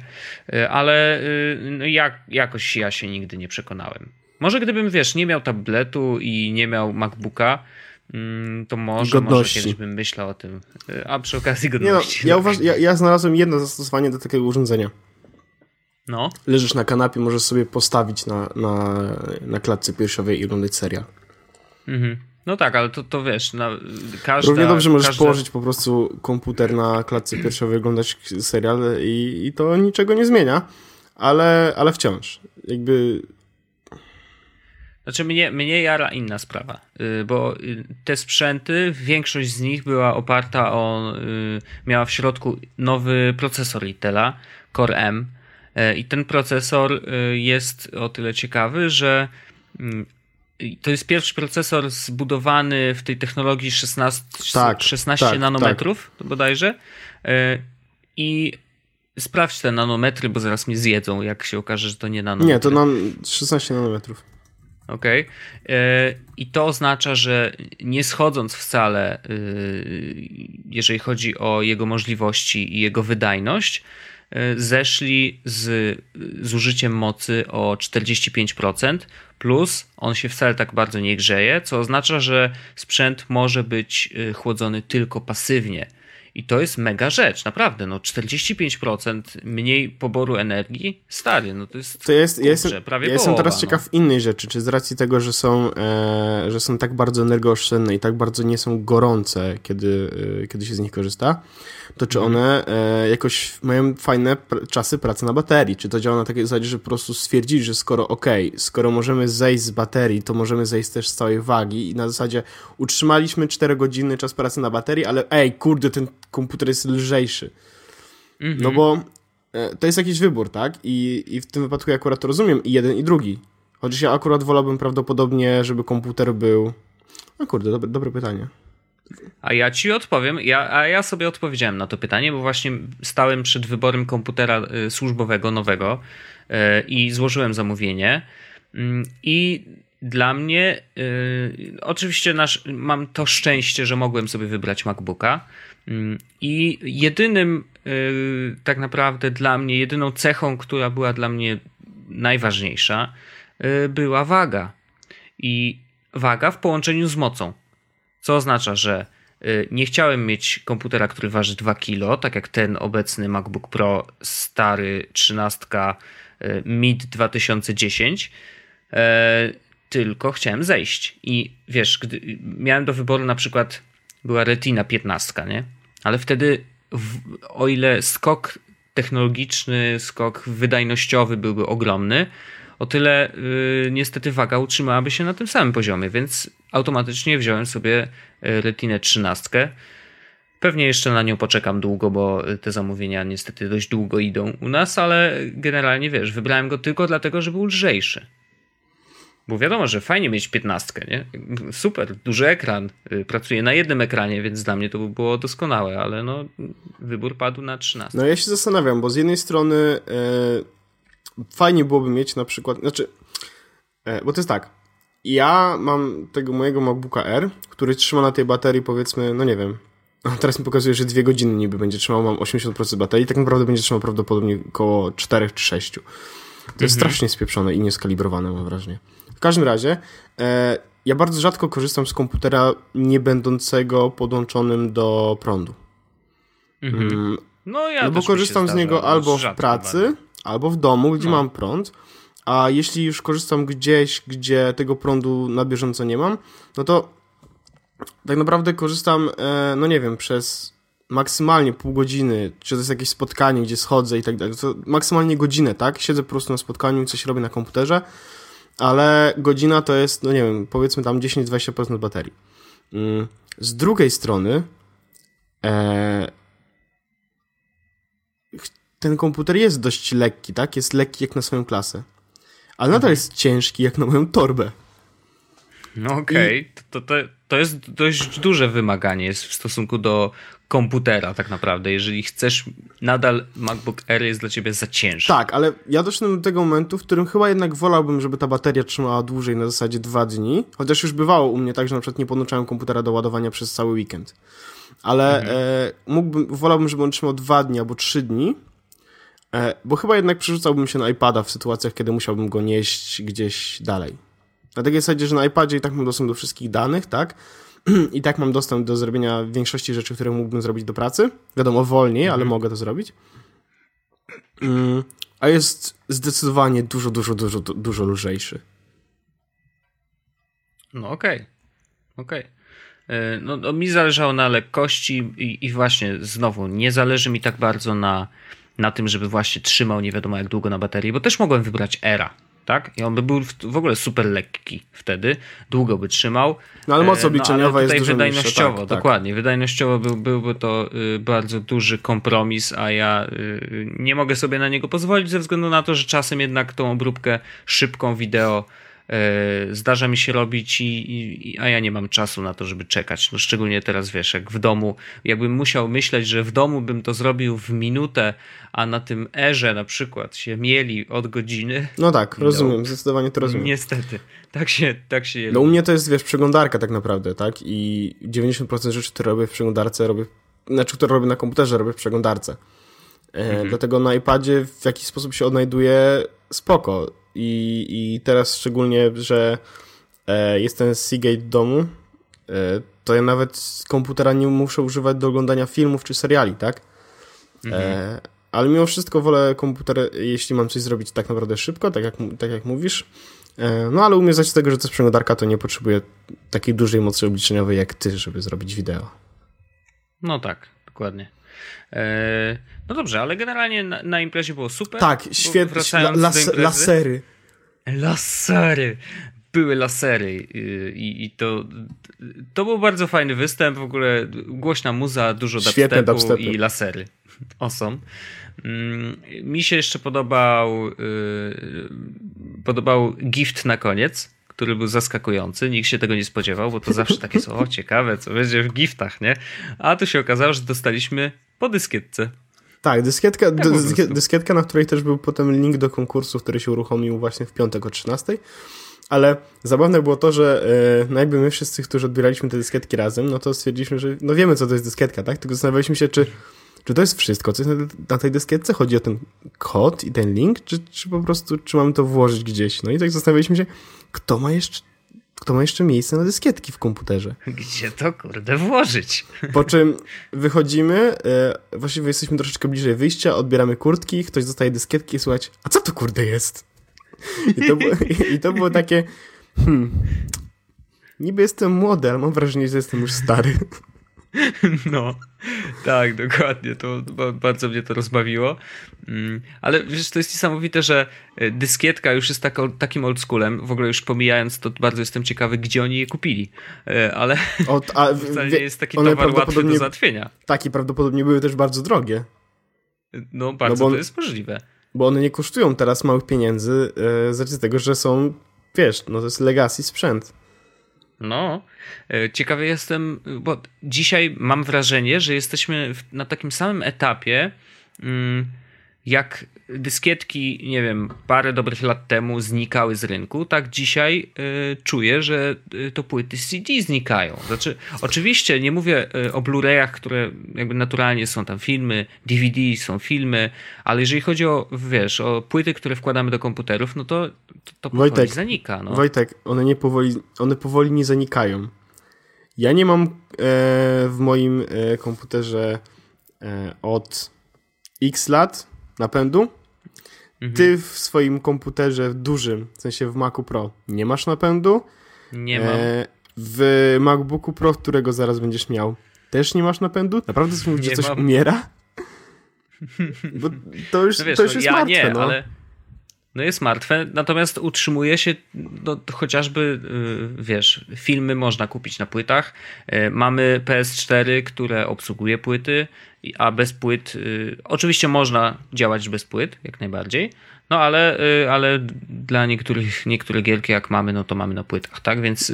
ale no jak, jakoś ja się nigdy nie przekonałem. Może gdybym, wiesz, nie miał tabletu i nie miał MacBooka, Mm, to może, może kiedyś bym myślał o tym. A przy okazji godności. Nie no, ja, uważ, ja, ja znalazłem jedno zastosowanie do takiego urządzenia. No. Leżysz na kanapie, możesz sobie postawić na, na, na klatce piersiowej i oglądać serial. Mhm. No tak, ale to, to wiesz, na, każda... Równie dobrze możesz każda... położyć po prostu komputer na klatce piersiowej, oglądać serial i, i to niczego nie zmienia, ale, ale wciąż. Jakby znaczy mnie, mnie jara inna sprawa, y, bo y, te sprzęty, większość z nich była oparta o, y, miała w środku nowy procesor Intela, Core M i ten procesor jest o tyle ciekawy, że to jest pierwszy procesor zbudowany w tej technologii 16, tak, 16 tak, nanometrów tak. bodajże i sprawdź te nanometry, bo zaraz mnie zjedzą, jak się okaże, że to nie nanometry. Nie, to nam 16 nanometrów. Okay. E, I to oznacza, że nie schodząc wcale, e, jeżeli chodzi o jego możliwości i jego wydajność, e, zeszli z zużyciem mocy o 45%, plus on się wcale tak bardzo nie grzeje, co oznacza, że sprzęt może być chłodzony tylko pasywnie. I to jest mega rzecz, naprawdę. No 45% mniej poboru energii, stary, no to jest. To jest, kurczę, ja jestem, prawie ja jestem teraz no. ciekaw innej rzeczy, czy z racji tego, że są, e, że są tak bardzo energooszczędne i tak bardzo nie są gorące, kiedy, e, kiedy się z nich korzysta, to czy Mhm. one e, jakoś mają fajne pr- czasy pracy na baterii? Czy to działa na takiej zasadzie, że po prostu stwierdzić, że skoro okej, skoro możemy zejść z baterii, to możemy zejść też z całej wagi i na zasadzie utrzymaliśmy 4 godziny czas pracy na baterii, ale ej, kurde, ten komputer jest lżejszy. Mhm. No bo e, to jest jakiś wybór, tak? I, I w tym wypadku ja akurat to rozumiem i jeden i drugi. Chociaż ja akurat wolałbym prawdopodobnie, żeby komputer był... No kurde, dobre, dobre pytanie. A ja ci odpowiem, ja, a ja sobie odpowiedziałem na to pytanie, bo właśnie stałem przed wyborem komputera y, służbowego nowego y, i złożyłem zamówienie. Mm, I dla mnie, y, oczywiście nasz, mam to szczęście, że mogłem sobie wybrać MacBooka. Mm, I jedynym, y, tak naprawdę dla mnie, jedyną cechą, która była dla mnie najważniejsza, y, była waga. I waga w połączeniu z mocą. Co oznacza, że y, nie chciałem mieć komputera, który waży 2 kg, tak jak ten obecny MacBook Pro stary 13 y, mid 2010, e, tylko chciałem zejść. I wiesz, gdy miałem do wyboru na przykład była Retina 15, nie? Ale wtedy w, o ile skok technologiczny, skok wydajnościowy byłby ogromny, o tyle y, niestety waga utrzymałaby się na tym samym poziomie, więc automatycznie wziąłem sobie y, Retinę 13. Pewnie jeszcze na nią poczekam długo, bo y, te zamówienia niestety dość długo idą u nas, ale generalnie wiesz, wybrałem go tylko dlatego, że był lżejszy. Bo wiadomo, że fajnie mieć 15, nie? Super, duży ekran. y, Pracuję na jednym ekranie, więc dla mnie to by było doskonałe, ale no wybór padł na 13. No ja się zastanawiam, bo z jednej strony e, fajnie byłoby mieć na przykład, znaczy, e, bo to jest tak, ja mam tego mojego MacBooka R, który trzyma na tej baterii powiedzmy, no nie wiem, teraz mi pokazuje, że dwie godziny niby będzie trzymał, mam 80% baterii, tak naprawdę będzie trzymał prawdopodobnie około 4 czy 6. To jest strasznie spieprzone i nieskalibrowane, mam wrażenie. W każdym razie, e, ja bardzo rzadko korzystam z komputera nie będącego podłączonym do prądu. Mm, No ja no bo korzystam z niego ale albo w pracy, bardzo. albo w domu, gdzie No. mam prąd. A jeśli już korzystam gdzieś, gdzie tego prądu na bieżąco nie mam, no to tak naprawdę korzystam, e, no nie wiem, przez maksymalnie pół godziny, czy to jest jakieś spotkanie, gdzie schodzę i tak dalej, to maksymalnie godzinę, tak? Siedzę po prostu na spotkaniu i coś robię na komputerze, ale godzina to jest, no nie wiem, powiedzmy tam 10-20% baterii. Mm, Z drugiej strony, e, ten komputer jest dość lekki, tak? Jest lekki jak na swoją klasę. Ale nadal jest ciężki jak na moją torbę. No okej, to, to, to jest dość duże wymaganie jest w stosunku do komputera tak naprawdę. Jeżeli chcesz, nadal MacBook Air jest dla ciebie za ciężki. Tak, ale ja doszedłem do tego momentu, w którym chyba jednak wolałbym, żeby ta bateria trzymała dłużej, na zasadzie dwa dni. Chociaż już bywało u mnie tak, że na przykład nie podłączałem komputera do ładowania przez cały weekend. Ale e, mógłbym, wolałbym, żeby on trzymał dwa dni albo trzy dni. E, bo chyba jednak przerzucałbym się na iPada w sytuacjach, kiedy musiałbym go nieść gdzieś dalej. Na takiej zasadzie, że na iPadzie i tak mam dostęp do wszystkich danych, tak? I tak mam dostęp do zrobienia większości rzeczy, które mógłbym zrobić do pracy. Wiadomo, wolniej, ale mogę to zrobić. Mm, a jest zdecydowanie dużo, dużo, dużo, dużo lżejszy. No okej, okej. E, No, no mi zależało na lekkości i, i właśnie znowu nie zależy mi tak bardzo na, na tym, żeby właśnie trzymał nie wiadomo jak długo na baterii, bo też mogłem wybrać Era, tak? I on by był w, w ogóle super lekki wtedy, długo by trzymał. No ale moc E, obliczeniowa ale jest dużo wydajnościowo, niższa, tak, tak. dokładnie. Wydajnościowo był, byłby to y, bardzo duży kompromis, a ja y, nie mogę sobie na niego pozwolić ze względu na to, że czasem jednak tą obróbkę szybką wideo zdarza mi się robić, i, i, a ja nie mam czasu na to, żeby czekać. No szczególnie teraz wiesz, jak w domu, jakbym musiał myśleć, że w domu bym to zrobił w minutę, a na tym erze na przykład się mieli od godziny. No tak, rozumiem, zdecydowanie to rozumiem. Niestety, tak się, tak się je No u mnie to jest, wiesz, przeglądarka tak naprawdę, tak? I 90% rzeczy, które robię w przeglądarce, robię, znaczy, które robię na komputerze, robię w przeglądarce. mhm. dlatego na iPadzie w jakiś sposób się odnajduje spoko. I, i teraz szczególnie, że e, jest ten Seagate domu, e, to ja nawet komputera nie muszę używać do oglądania filmów czy seriali, tak? Mhm. E, ale mimo wszystko wolę komputer, jeśli mam coś zrobić tak naprawdę szybko, tak jak, tak jak mówisz. E, no ale umiem z tego, że to jest przeglądarka, to nie potrzebuje takiej dużej mocy obliczeniowej jak ty, żeby zrobić wideo. No tak, dokładnie. E, no dobrze, ale generalnie na, na imprezie było super. Tak, świetnie. La, las, lasery. Lasery. Były lasery i, i, to, to był bardzo fajny występ. W ogóle głośna muza, dużo dubstepu i lasery. Awesome. Mm, mi się jeszcze podobał y, podobał gift na koniec, który był zaskakujący. Nikt się tego nie spodziewał, bo to zawsze takie są, o ciekawe, co będzie w giftach, nie? A tu się okazało, że dostaliśmy po dyskietce. Tak, dyskietka, tak dyskietka, na której też był potem link do konkursu, który się uruchomił właśnie w piątek o 13. Ale zabawne było to, że e, no jakby my wszyscy, którzy odbieraliśmy te dyskietki razem, no to stwierdziliśmy, że no wiemy, co to jest dyskietka, tak? Tylko zastanawialiśmy się, czy czy to jest wszystko, co jest na, na tej dyskietce? Chodzi o ten kod i ten link, czy, czy po prostu, czy mamy to włożyć gdzieś? No i tak zastanawialiśmy się, kto ma jeszcze kto ma jeszcze miejsce na dyskietki w komputerze. Gdzie to kurde włożyć? Po czym wychodzimy, e, właściwie jesteśmy troszeczkę bliżej wyjścia, odbieramy kurtki, ktoś dostaje dyskietki i słuchać, a co to kurde jest? I to, było, i, to było takie, hmm, niby jestem młody, ale mam wrażenie, że jestem już stary. No, tak, dokładnie. To bardzo mnie to rozbawiło. Mm, ale wiesz, to jest niesamowite, że e, dyskietka już jest takim oldschoolem. W ogóle już pomijając, to bardzo jestem ciekawy, gdzie oni je kupili. E, ale Od, a, wcale nie jest taki towar łatwy do załatwienia. Tak, i prawdopodobnie były też bardzo drogie. No, bardzo no on, to jest możliwe. Bo one nie kosztują teraz małych pieniędzy e, z racji tego, że są, wiesz, no to jest legacy sprzęt. No, e, ciekawy jestem, bo dzisiaj mam wrażenie, że jesteśmy na takim samym etapie, mm, jak dyskietki, nie wiem, parę dobrych lat temu znikały z rynku, tak dzisiaj y, czuję, że y, to płyty CD znikają. Znaczy, oczywiście nie mówię y, o Blu-rayach, które jakby naturalnie są tam filmy, DVD są filmy, ale jeżeli chodzi o, wiesz, o płyty, które wkładamy do komputerów, no to to, to powoli Wojtek, zanika. No. Wojtek, one nie powoli, one powoli nie zanikają. Ja nie mam e, w moim e, komputerze e, od x lat napędu. Mhm. Ty w swoim komputerze dużym, w sensie w Macu Pro, nie masz napędu. Nie mam. E, w MacBooku Pro, którego zaraz będziesz miał, też nie masz napędu? Naprawdę mówisz, że coś mam. umiera? Bo to już, no wiesz, to już no, jest ja martwe, nie, no. ale no jest martwe, natomiast utrzymuje się no, chociażby, y, wiesz, filmy można kupić na płytach. Y, mamy PS4, które obsługuje płyty, a bez płyt, y, oczywiście można działać bez płyt, jak najbardziej, no ale, ale dla niektórych, niektóre gierki jak mamy, no to mamy na płytach, tak, więc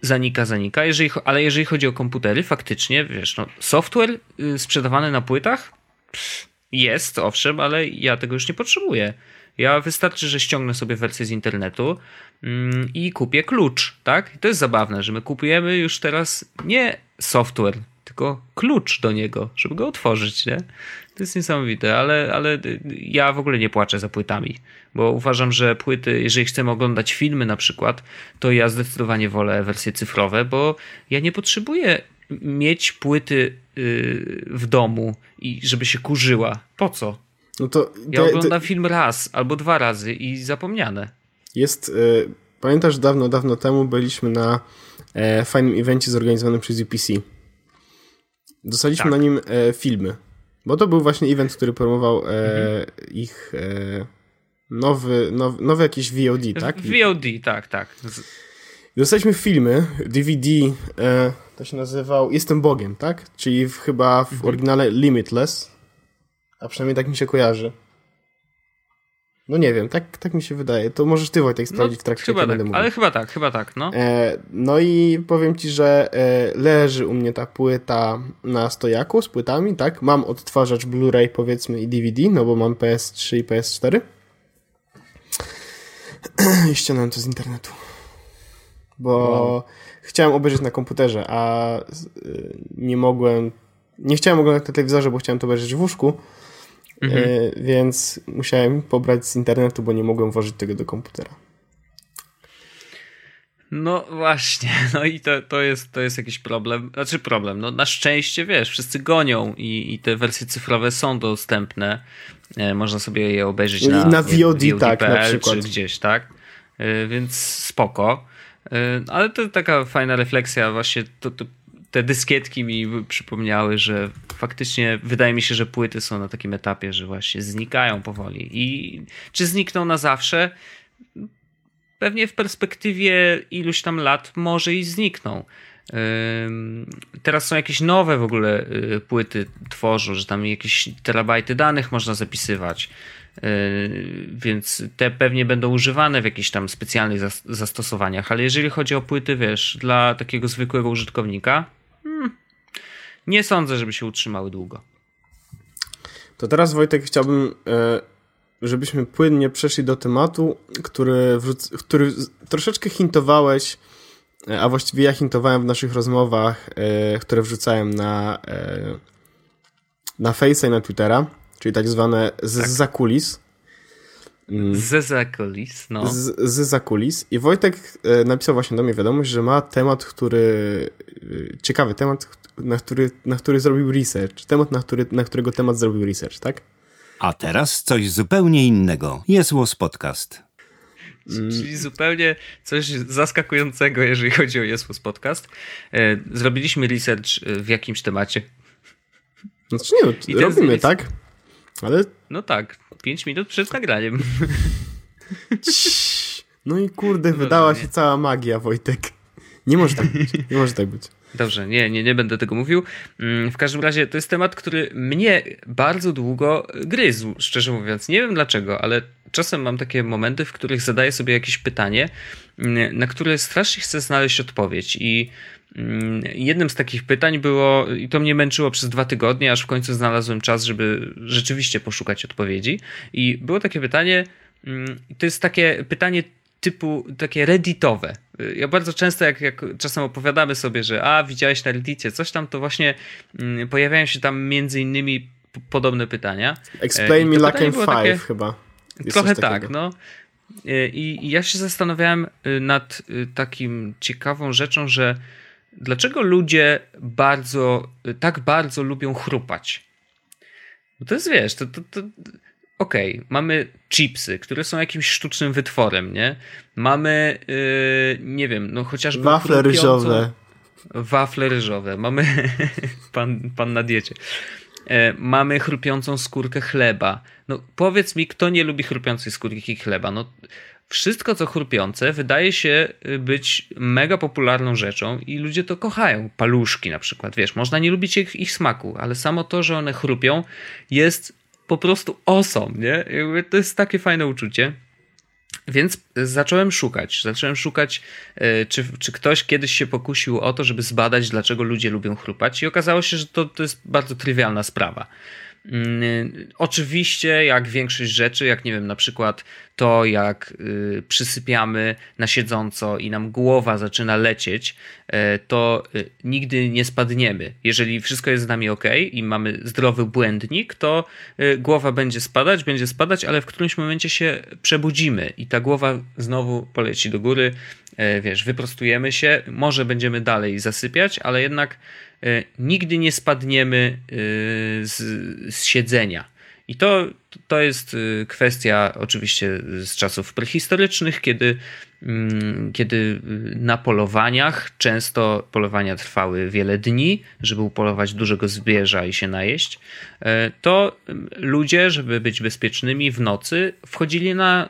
zanika, zanika, jeżeli, ale jeżeli chodzi o komputery, faktycznie, wiesz, no, software sprzedawany na płytach jest, owszem, ale ja tego już nie potrzebuję. Ja wystarczy, że ściągnę sobie wersję z internetu mm, i kupię klucz, tak? I to jest zabawne, że my kupujemy już teraz nie software, tylko klucz do niego, żeby go otworzyć, nie? To jest niesamowite, ale, ale ja w ogóle nie płaczę za płytami, bo uważam, że płyty, jeżeli chcemy oglądać filmy na przykład, to ja zdecydowanie wolę wersje cyfrowe, bo ja nie potrzebuję mieć płyty y, w domu i żeby się kurzyła. Po co? No to, ja oglądam to, film raz albo dwa razy i zapomniane. Jest, y, pamiętasz, dawno, dawno temu byliśmy na e, fajnym evencie zorganizowanym przez UPC. Dostaliśmy tak. na nim e, filmy, bo to był właśnie event, który promował e, mhm. ich e, nowy, nowy, nowy jakiś VOD, tak? VOD, tak, tak. Dostaliśmy filmy, DVD, e, to się nazywał Jestem Bogiem, tak? Czyli w, chyba w mhm. oryginale Limitless, a przynajmniej tak mi się kojarzy. No nie wiem, tak, tak mi się wydaje. To możesz ty Wojtek sprawdzić no, w trakcie, chyba tak, będę mówił. Ale chyba tak, chyba tak, no. E, no i powiem ci, że e, leży u mnie ta płyta na stojaku z płytami, tak? Mam odtwarzacz Blu-ray powiedzmy i DVD, no bo mam PS3 i PS4. I ściągnąłem to z internetu. Bo wow. chciałem obejrzeć na komputerze, a y, nie mogłem... Nie chciałem oglądać na telewizorze, bo chciałem to obejrzeć w łóżku mhm. e, więc musiałem pobrać z internetu, bo nie mogłem włożyć tego do komputera. No właśnie, no i to, to, jest, to jest jakiś problem. Znaczy problem, no na szczęście wiesz, wszyscy gonią i, i te wersje cyfrowe są dostępne. E, można sobie je obejrzeć na, na VOD, VOD tak, na przykład. czy gdzieś, tak? E, więc spoko. E, ale to taka fajna refleksja, właśnie to, to, te dyskietki mi przypomniały, że faktycznie wydaje mi się, że płyty są na takim etapie, że właśnie znikają powoli. I czy znikną na zawsze? pewnie w perspektywie iluś tam lat może i znikną. Teraz są jakieś nowe w ogóle y, płyty tworzą, że tam jakieś terabajty danych można zapisywać. Y, więc te pewnie będą używane w jakichś tam specjalnych zastosowaniach, ale jeżeli chodzi o płyty, wiesz, dla takiego zwykłego użytkownika, hmm, nie sądzę, żeby się utrzymały długo. To teraz Wojtek chciałbym e, żebyśmy płynnie przeszli do tematu, który, który troszeczkę hintowałeś, e, a właściwie ja hintowałem w naszych rozmowach, e, które wrzucałem na, na Face'a i na Twittera, czyli tak zwane z tak. zakulis. Mm. Z zakulis, no. Z, z zakulis. I Wojtek e, napisał właśnie do mnie wiadomość, że ma temat, który. E, ciekawy temat, na który, na który zrobił research. Temat, na, który, na którego temat zrobił research, tak? A teraz coś zupełnie innego. Jest Łos Podcast. Czyli zupełnie coś zaskakującego, jeżeli chodzi o Jesłos Podcast. E, zrobiliśmy research w jakimś temacie. Znaczy nie, no, robimy, jest... tak? Ale... No tak, 5 minut przed nagraniem. No i kurde, wydała się cała magia, Wojtek. Nie może tak być. Nie może tak być. Dobrze, nie, nie, nie będę tego mówił. Mm, w każdym razie to jest temat, który mnie bardzo długo gryzł, szczerze mówiąc. Nie wiem dlaczego, ale czasem mam takie momenty, w których zadaję sobie jakieś pytanie, mm, na które strasznie chcę znaleźć odpowiedź. I jednym z takich pytań było, i to mnie męczyło przez dwa tygodnie, aż w końcu znalazłem czas, żeby rzeczywiście poszukać odpowiedzi. I było takie pytanie, to jest takie pytanie typu takie redditowe. Ja bardzo często, jak, jak czasem opowiadamy sobie, że a, widziałeś na reddicie coś tam, to właśnie mm, pojawiają się tam między innymi podobne pytania. Explain me like in five takie, chyba. Jest trochę tak, no. E, I, I ja się zastanawiałem y, nad y, takim ciekawą rzeczą, że dlaczego ludzie bardzo, tak bardzo lubią chrupać? Bo to jest, wiesz, to, to, to okej, okay, mamy chipsy, które są jakimś sztucznym wytworem, nie? Mamy, yy, nie wiem, no chociażby... Wafle ryżowe. Wafle ryżowe. Mamy... pan, pan na diecie. E, mamy chrupiącą skórkę chleba. No powiedz mi, kto nie lubi chrupiącej skórki chleba? No wszystko co chrupiące wydaje się y, być mega popularną rzeczą i ludzie to kochają. Paluszki na przykład, wiesz, można nie lubić ich, ich smaku, ale samo to, że one chrupią jest po prostu awesome, nie? To jest takie fajne uczucie. Więc zacząłem szukać. Zacząłem szukać, e, czy, czy ktoś kiedyś się pokusił o to, żeby zbadać, dlaczego ludzie lubią chrupać, i okazało się, że to, to jest bardzo trywialna sprawa. Mm, oczywiście, jak większość rzeczy, jak nie wiem, na przykład to, jak y, przysypiamy na siedząco i nam głowa zaczyna lecieć, e, to y, nigdy nie spadniemy. Jeżeli wszystko jest z nami ok i mamy zdrowy błędnik, to y, głowa będzie spadać, będzie spadać, ale w którymś momencie się przebudzimy i ta głowa znowu poleci do góry. Wiesz, wyprostujemy się, może będziemy dalej zasypiać, ale jednak nigdy nie spadniemy e, z, z siedzenia. I to, to jest e, kwestia oczywiście z czasów prehistorycznych, kiedy, mm, kiedy na polowaniach często polowania trwały wiele dni, żeby upolować dużego zwierza i się najeść, to ludzie, żeby być bezpiecznymi w nocy, wchodzili na,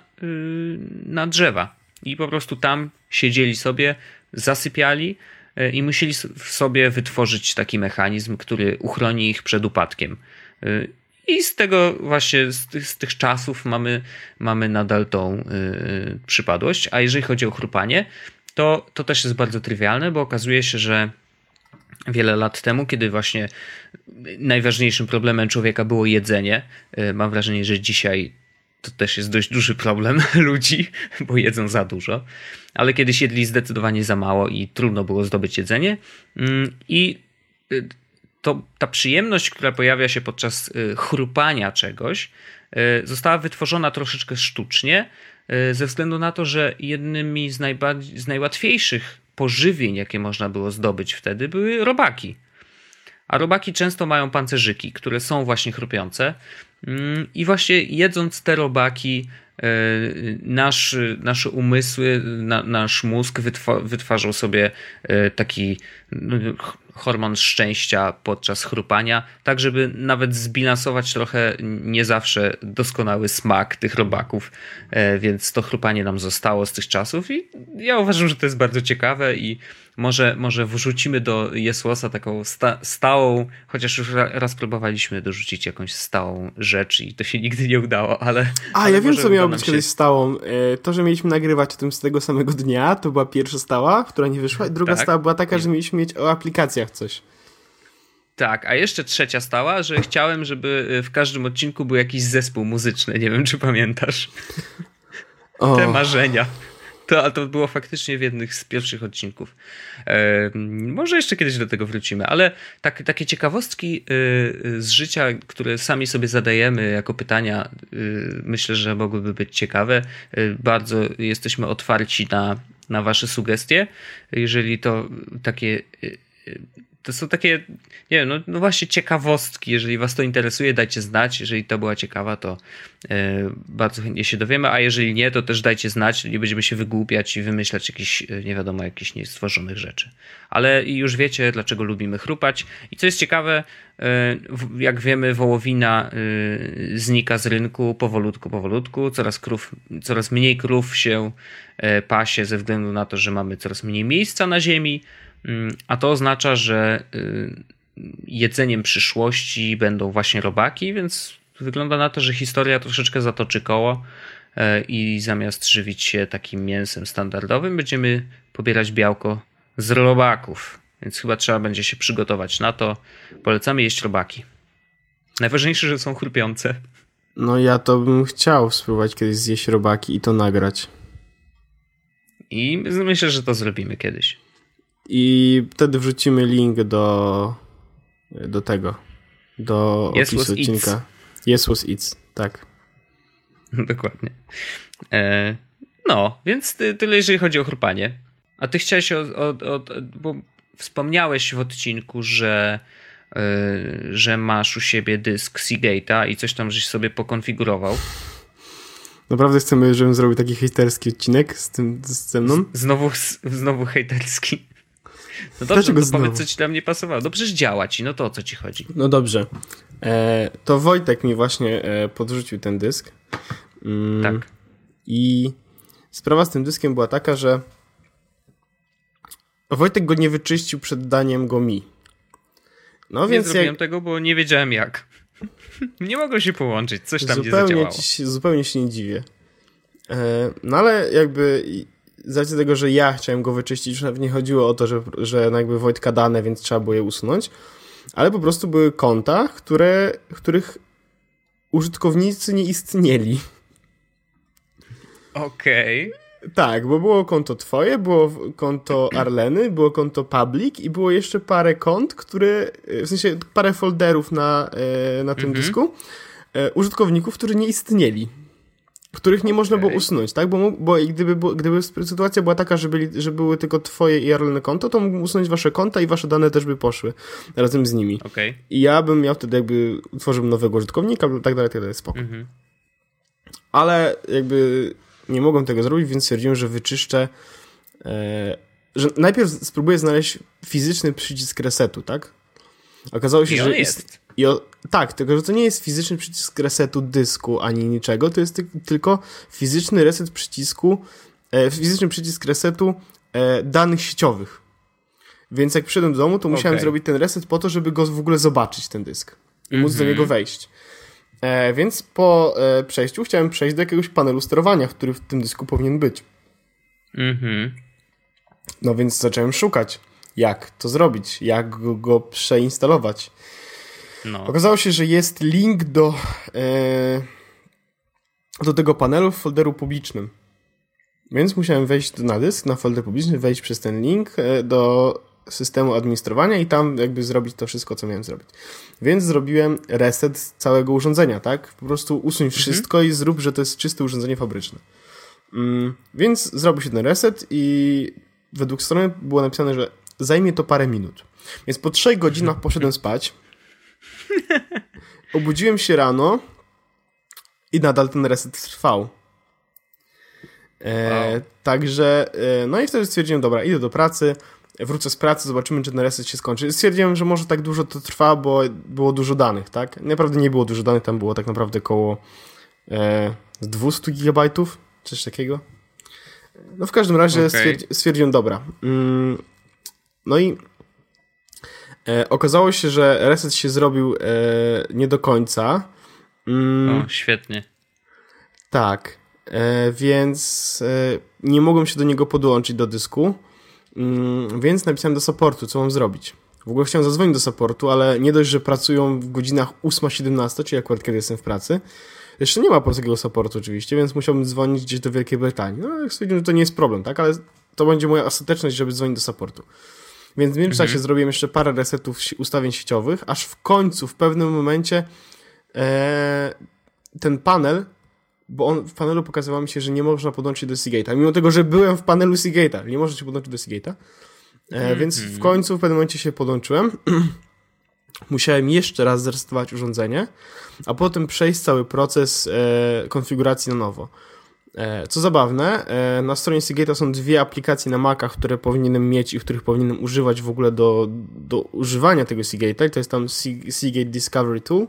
na drzewa i po prostu tam siedzieli sobie, zasypiali E, i musieli w sobie wytworzyć taki mechanizm, który uchroni ich przed upadkiem. E, I z tego właśnie, z tych, z tych czasów mamy, mamy nadal tą yy, przypadłość. A jeżeli chodzi o chrupanie, to, to też jest bardzo trywialne, bo okazuje się, że wiele lat temu, kiedy właśnie najważniejszym problemem człowieka było jedzenie, yy, mam wrażenie, że dzisiaj to też jest dość duży problem ludzi, bo jedzą za dużo, ale kiedyś jedli zdecydowanie za mało i trudno było zdobyć jedzenie. Mm, I y, to ta przyjemność, która pojawia się podczas y, chrupania czegoś, y, została wytworzona troszeczkę sztucznie, ze względu na to, że jednymi z, z najłatwiejszych pożywień, jakie można było zdobyć wtedy, były robaki. A robaki często mają pancerzyki, które są właśnie chrupiące. Mm, I właśnie jedząc te robaki, nasz, nasze umysły, na, nasz mózg wytwarzał sobie taki no, hormon szczęścia podczas chrupania, tak żeby nawet zbilansować trochę nie zawsze doskonały smak tych robaków, e, więc to chrupanie nam zostało z tych czasów i ja uważam, że to jest bardzo ciekawe i może, może wrzucimy do Jesłosa taką sta stałą, chociaż już raz próbowaliśmy dorzucić jakąś stałą rzecz i to się nigdy nie udało, ale... A, ale ja wiem, co miało być się... kiedyś stałą. E, to, że mieliśmy nagrywać o tym z tego samego dnia, to była pierwsza stała, która nie wyszła, druga tak? stała była taka, że mieliśmy mieć o aplikacjach coś. Tak, a jeszcze trzecia stała, że chciałem, żeby e, w każdym odcinku był jakiś zespół muzyczny. Nie wiem, czy pamiętasz. O. Te marzenia. To, to było faktycznie w jednych z pierwszych odcinków. E, może jeszcze kiedyś do tego wrócimy, ale tak, takie ciekawostki e, z życia, które sami sobie zadajemy jako pytania, e, myślę, że mogłyby być ciekawe. Bardzo jesteśmy otwarci na, na Wasze sugestie. Jeżeli to takie to są takie, nie wiem, no, no, właśnie ciekawostki. Jeżeli Was to interesuje, dajcie znać. Jeżeli to była ciekawa, to yy, bardzo chętnie się dowiemy, a jeżeli nie, to też dajcie znać. Nie będziemy się wygłupiać i wymyślać jakieś, e, nie wiadomo, jakichś niestworzonych rzeczy. Ale już wiecie, dlaczego lubimy chrupać. I co jest ciekawe, yy, jak wiemy, wołowina yy, znika z rynku powolutku, powolutku. Coraz, krów, coraz mniej krów się pasie ze względu na to, że mamy coraz mniej miejsca na ziemi a to oznacza, że y, jedzeniem przyszłości będą właśnie robaki, więc wygląda na to, że historia troszeczkę zatoczy koło e, i zamiast żywić się takim mięsem standardowym, będziemy pobierać białko z robaków. Więc chyba trzeba będzie się przygotować na to. Polecamy jeść robaki. Najważniejsze, że są chrupiące. No ja to bym chciał spróbować kiedyś zjeść robaki i to nagrać. I myślę, że to zrobimy kiedyś. I wtedy wrzucimy link do, do tego, do yes opisu odcinka. Yes was it's, tak. Dokładnie. E, no, więc tyle jeżeli chodzi o chrupanie. A ty chciałeś, o, o, o, bo wspomniałeś w odcinku, że, e, że masz u siebie dysk Seagate'a i coś tam żeś sobie pokonfigurował. Naprawdę chcemy, żebym zrobił taki hejterski odcinek z tym ze mną? Z, znowu, znowu hejterski. No dobrze, Dlaczego no powiedz, co ci tam nie pasowało. No przecież działa ci, no to o co ci chodzi? No dobrze. E, to Wojtek mi właśnie e, podrzucił ten dysk. Mm, tak. I sprawa z tym dyskiem była taka, że Wojtek go nie wyczyścił przed daniem go mi. No nie więc zrobiłem jak... tego, bo nie wiedziałem jak. nie mogło się połączyć, coś tam zupełnie nie zadziałało. Ci, zupełnie się nie dziwię. E, no ale jakby z racji tego, że ja chciałem go wyczyścić, już nawet nie chodziło o to, że, że jakby Wojtka dane, więc trzeba było je usunąć, ale po prostu były konta, które, których użytkownicy nie istnieli. Okej. Okay. Tak, bo było konto twoje, było konto Arleny, było konto Public i było jeszcze parę kont, które, w sensie parę folderów na, e, na tym mm -hmm. dysku, e, użytkowników, którzy nie istnieli których nie okay. można było usunąć, tak? Bo, bo gdyby, gdyby sytuacja była taka, że, byli, że były tylko twoje i Arlene konto, to mógłbym usunąć wasze konta i wasze dane też by poszły razem z nimi. Okay. I ja bym miał wtedy jakby, utworzył nowego użytkownika, tak dalej, tak dalej, spoko. Mm -hmm. Ale jakby nie mogłem tego zrobić, więc stwierdziłem, że wyczyszczę e, że najpierw spróbuję znaleźć fizyczny przycisk resetu, tak? Okazało się, I że jest. I o, tak, tylko że to nie jest fizyczny przycisk resetu dysku ani niczego, to jest ty, tylko fizyczny reset przycisku, e, fizyczny przycisk resetu e, danych sieciowych. Więc jak przyszedłem do domu, to musiałem okay. zrobić ten reset po to, żeby go w ogóle zobaczyć, ten dysk. Móc mm -hmm. do mhm. niego wejść. E, więc po e, przejściu chciałem przejść do jakiegoś panelu sterowania, który w tym dysku powinien być. Mhm. no więc zacząłem szukać, jak to zrobić, jak go, go przeinstalować. No. Okazało się, że jest link do, e, do tego panelu w folderu publicznym. Więc musiałem wejść na dysk, na folder publiczny, wejść przez ten link e, do systemu administrowania i tam jakby zrobić to wszystko, co miałem zrobić. Więc zrobiłem reset całego urządzenia, tak? Po prostu usuń wszystko i zrób, że to jest czyste urządzenie fabryczne. Mm, więc zrobił się ten reset i według strony było napisane, że zajmie to parę minut. Więc po trzech godzinach poszedłem spać. Obudziłem się rano i nadal ten reset trwał. E, Wow. Także, e, no i wtedy stwierdziłem, dobra, idę do pracy, wrócę z pracy, zobaczymy, czy ten reset się skończy. Stwierdziłem, że może tak dużo to trwa, bo było dużo danych, tak? Naprawdę nie było dużo danych, tam było tak naprawdę około e, 200 gigabajtów, coś takiego. No w każdym razie Okej. stwierdzi, stwierdziłem, dobra. Mm, no i e, okazało się, że reset się zrobił e, nie do końca. Mm, O, świetnie. tak, e, więc e, nie mogłem się do niego podłączyć do dysku, mm, więc napisałem do supportu, co mam zrobić. W ogóle chciałem zadzwonić do supportu, ale nie dość, że pracują w godzinach 8-17, czyli akurat kiedy jestem w pracy. Jeszcze nie ma polskiego supportu oczywiście, więc musiałbym dzwonić gdzieś do Wielkiej Brytanii. No, jak stwierdziłem, że to nie jest problem, tak? Ale to będzie moja ostateczność, żeby dzwonić do supportu. Więc w międzyczasie zrobiłem jeszcze parę resetów ustawień sieciowych, aż w końcu, w pewnym momencie e, ten panel, bo on w panelu pokazywało mi się, że nie można podłączyć do Seagate'a. Mimo tego, że byłem w panelu Seagate'a, nie można się podłączyć do Seagate'a. E, Więc w końcu w pewnym momencie się podłączyłem. Musiałem jeszcze raz zresetować urządzenie, a potem przejść cały proces e, konfiguracji na nowo. E, co zabawne, e, na stronie Seagate'a są dwie aplikacje na Macach, które powinienem mieć i których powinienem używać w ogóle do, do używania tego Seagate'a. To jest tam Sea- Seagate Discovery Tool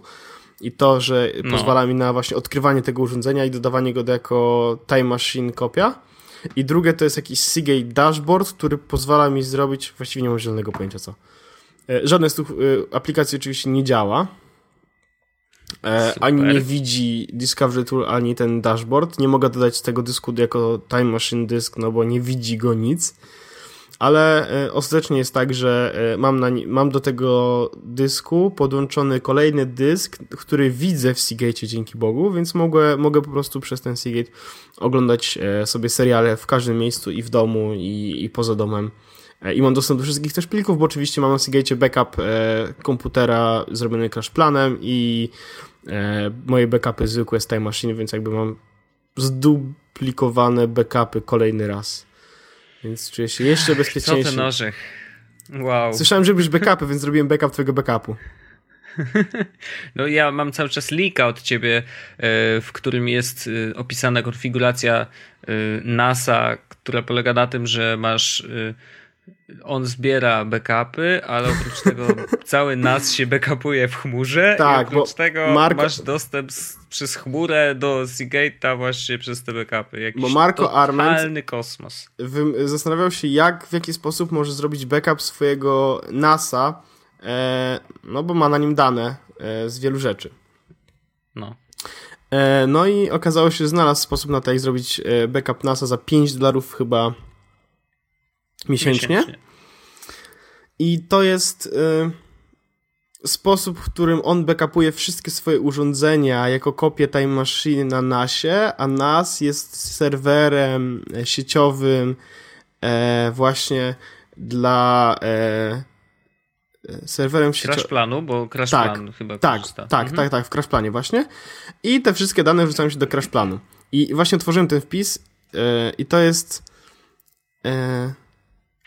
i to, że No. pozwala mi na właśnie odkrywanie tego urządzenia i dodawanie go do jako Time Machine kopia. I drugie to jest jakiś Seagate Dashboard, który pozwala mi zrobić, właściwie nie mam zielonego pojęcia co. E, Żadne z tych aplikacji oczywiście nie działa. E, ani nie widzi Discovery Tool, ani ten dashboard. Nie mogę dodać tego dysku jako Time Machine Disk, no bo nie widzi go nic. Ale e, ostatecznie jest tak, że e, mam, na, mam do tego dysku podłączony kolejny dysk, który widzę w Seagate dzięki Bogu, więc mogę, mogę po prostu przez ten Seagate oglądać e, sobie seriale w każdym miejscu i w domu i, i poza domem. E, I mam dostęp do wszystkich też plików, bo oczywiście mam na Seagate backup e, komputera zrobiony crash planem i e, moje backupy zwykłe z Time Machine, więc jakby mam zduplikowane backupy kolejny raz. Więc czuję się jeszcze Co bezpieczniejszy. ten orzech? Wow. Słyszałem, że robisz backupy, więc zrobiłem backup twojego backupu. No ja mam cały czas linka od ciebie, w którym jest opisana konfiguracja NASA, która polega na tym, że masz on zbiera backupy, ale oprócz tego cały NAS się backupuje w chmurze Tak, oprócz bo tego Marko- masz dostęp z, przez chmurę do Seagate'a właśnie przez te backupy. Jakiś Bo Marco totalny kosmos. Zastanawiał się, jak, w jaki sposób może zrobić backup swojego NASA, e, no bo ma na nim dane e, z wielu rzeczy. No. E, no i okazało się, że znalazł sposób na to, jak zrobić e, backup NASA za 5 dolarów chyba miesięcznie. I to jest y, sposób, w którym on backupuje wszystkie swoje urządzenia jako kopię Time Machine na NASie, a NAS jest serwerem e, sieciowym e, właśnie dla e, e, serwerem Crash sieciowym. planu, bo Crash Tak, plan chyba Tak, korzysta. tak, Mhm. tak, tak, w crash planie właśnie. I te wszystkie dane wrzucają się do crash planu. I właśnie otworzyłem ten wpis e, i to jest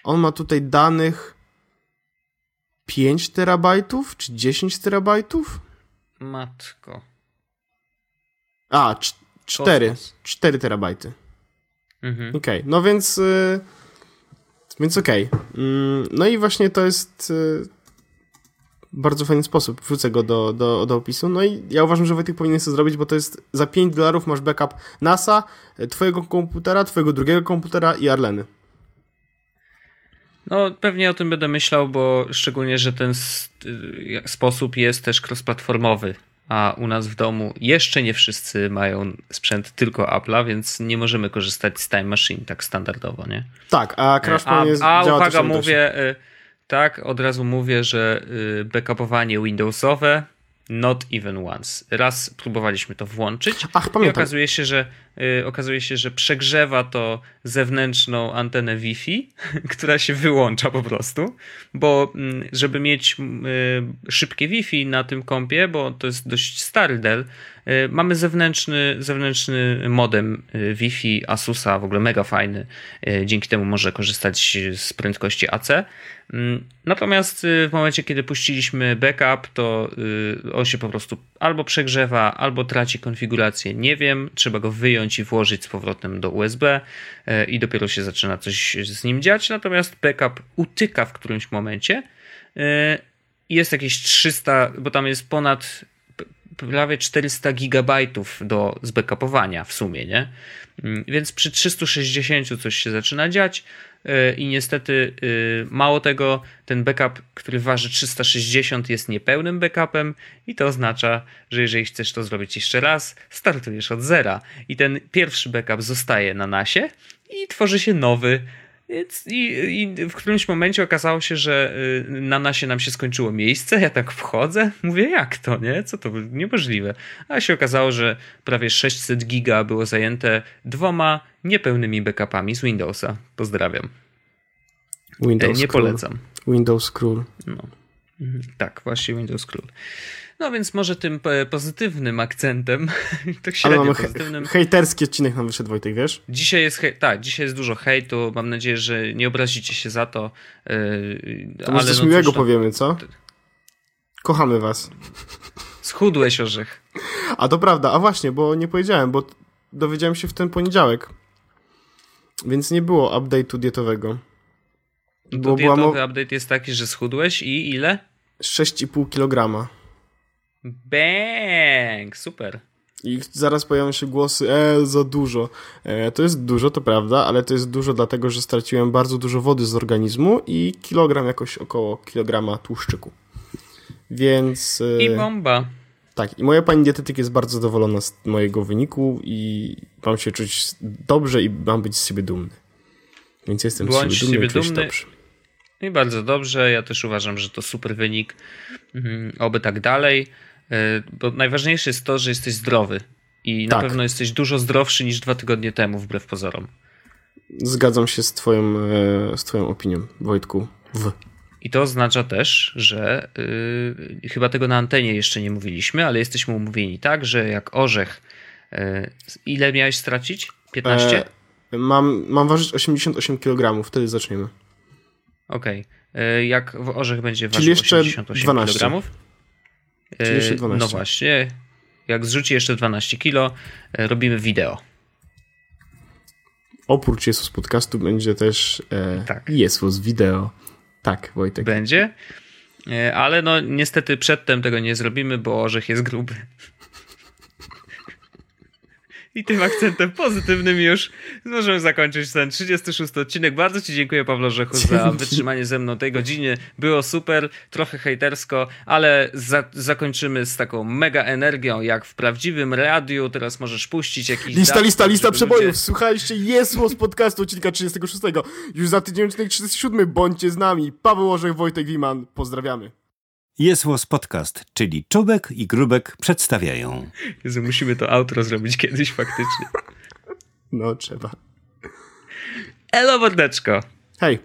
on ma tutaj danych 5 terabajtów czy 10 terabajtów? Matko. A, 4. Kosmos. 4 terabajty. Mhm. Okej, no więc y, więc okej. Mm, no i właśnie to jest y, bardzo fajny sposób. Wrzucę go do, do, do opisu. No i ja uważam, że Wojtek powinien to zrobić, bo to jest za 5 dolarów masz backup NASA, y, twojego komputera, twojego drugiego komputera i Arleny. No, pewnie o tym będę myślał, bo szczególnie, że ten y, sposób jest też cross-platformowy, a u nas w domu jeszcze nie wszyscy mają sprzęt tylko Apple'a, więc nie możemy korzystać z Time Machine tak standardowo, nie? Tak, a Crash a jest, a działa uwaga, mówię, y, tak, od razu mówię, że y, backupowanie Windowsowe Not even once. Raz próbowaliśmy to włączyć Ach, i pamiętam. okazuje się, że okazuje się, że przegrzewa to zewnętrzną antenę Wi-Fi, która się wyłącza po prostu, bo mm, żeby mieć y, szybkie Wi-Fi na tym kompie, bo to jest dość stary Dell, y, mamy zewnętrzny, zewnętrzny modem y, Wi-Fi Asusa, w ogóle mega fajny. Y, Dzięki temu może korzystać z prędkości AC. Mm, Natomiast y, w momencie, kiedy puściliśmy backup, to y, on się po prostu albo przegrzewa, albo traci konfigurację. Nie wiem, trzeba go wyjąć i włożyć z powrotem do USB y, i dopiero się zaczyna coś z nim dziać. Natomiast backup utyka w którymś momencie. Y, Jest jakieś 300, bo tam jest ponad prawie 400 gigabajtów do zbackupowania w sumie, nie? Mm, Więc przy 360 coś się zaczyna dziać i niestety yy, mało tego, ten backup, który waży 360 jest niepełnym backupem i to oznacza, że jeżeli chcesz to zrobić jeszcze raz, startujesz od zera. I ten pierwszy backup zostaje na nasie i tworzy się nowy, I, I w którymś momencie okazało się, że y, na nasie nam się skończyło miejsce. Ja tak wchodzę, mówię, jak to, nie? Co to niemożliwe. A się okazało, że prawie 600 giga było zajęte dwoma niepełnymi backupami z Windowsa. Pozdrawiam. E, Windows nie Król. polecam. Windows Król. No. Mhm, Tak, właśnie Windows Król. No więc może tym e, pozytywnym akcentem, tak Ale średnio mamy pozytywnym. hejterski odcinek nam wyszedł, Wojtek, wiesz? Dzisiaj jest, tak, dzisiaj jest dużo hejtu. Mam nadzieję, że nie obrazicie się za to. Yy, To może coś no miłego powiemy, co? Kochamy was. Schudłeś orzech. A to prawda, a właśnie, bo nie powiedziałem, bo dowiedziałem się w ten poniedziałek. Więc nie było update'u dietowego. To Bo była dietowy mo- update jest taki, że schudłeś i ile? 6,5 kg. Bang! Super. I zaraz pojawią się głosy, e, za dużo. E, to jest dużo, to prawda, ale to jest dużo dlatego, że straciłem bardzo dużo wody z organizmu i kilogram jakoś około kilograma tłuszczyku. Więc... E, I bomba. Tak, i moja pani dietetyk jest bardzo zadowolona z mojego wyniku i mam się czuć dobrze i mam być z siebie dumny. Więc jestem Bądź z siebie dumny. siebie dumny. dobrze. I bardzo dobrze. Ja też uważam, że to super wynik. Mhm, Oby tak dalej. Yy, Bo najważniejsze jest to, że jesteś zdrowy. I na Tak. pewno jesteś dużo zdrowszy niż dwa tygodnie temu, wbrew pozorom. Zgadzam się z twoją, e, z twoją opinią, Wojtku. W. I to oznacza też, że yy, chyba tego na antenie jeszcze nie mówiliśmy, ale jesteśmy umówieni tak, że jak orzech. Yy, ile miałeś stracić? 15? E, mam, mam ważyć 88 kg, wtedy zaczniemy. Okej. Yy, Jak w orzech będzie Czyli ważył jeszcze 88 12. kg? Czyli jeszcze Yy, 12. No właśnie. Jak zrzuci jeszcze 12 kg, yy, robimy wideo. Oprócz Jesus Podcastu będzie też e, Tak. Jesus Wideo. Tak, Wojtek. Będzie. Yy, Ale no niestety przedtem tego nie zrobimy, bo orzech jest gruby. I tym akcentem pozytywnym już możemy zakończyć ten 36 odcinek. Bardzo Ci dziękuję, Pawlo Rzechu, za wytrzymanie ze mną tej godziny. Było super, trochę hejtersko, ale za zakończymy z taką mega energią, jak w prawdziwym radiu. Teraz możesz puścić jakiś. Lista, dubstep, lista, lista przebojów. ludzie- Słuchaliście Jesus Podcastu odcinka 36. Już za tydzień odcinek 37. Bądźcie z nami. Paweł Orzech, Wojtek Wiman. Pozdrawiamy. Jest Łos Podcast, czyli Czubek i Grubek przedstawiają. Jezu, musimy to outro zrobić kiedyś faktycznie. No, trzeba. Elo, mordeczko. Hej.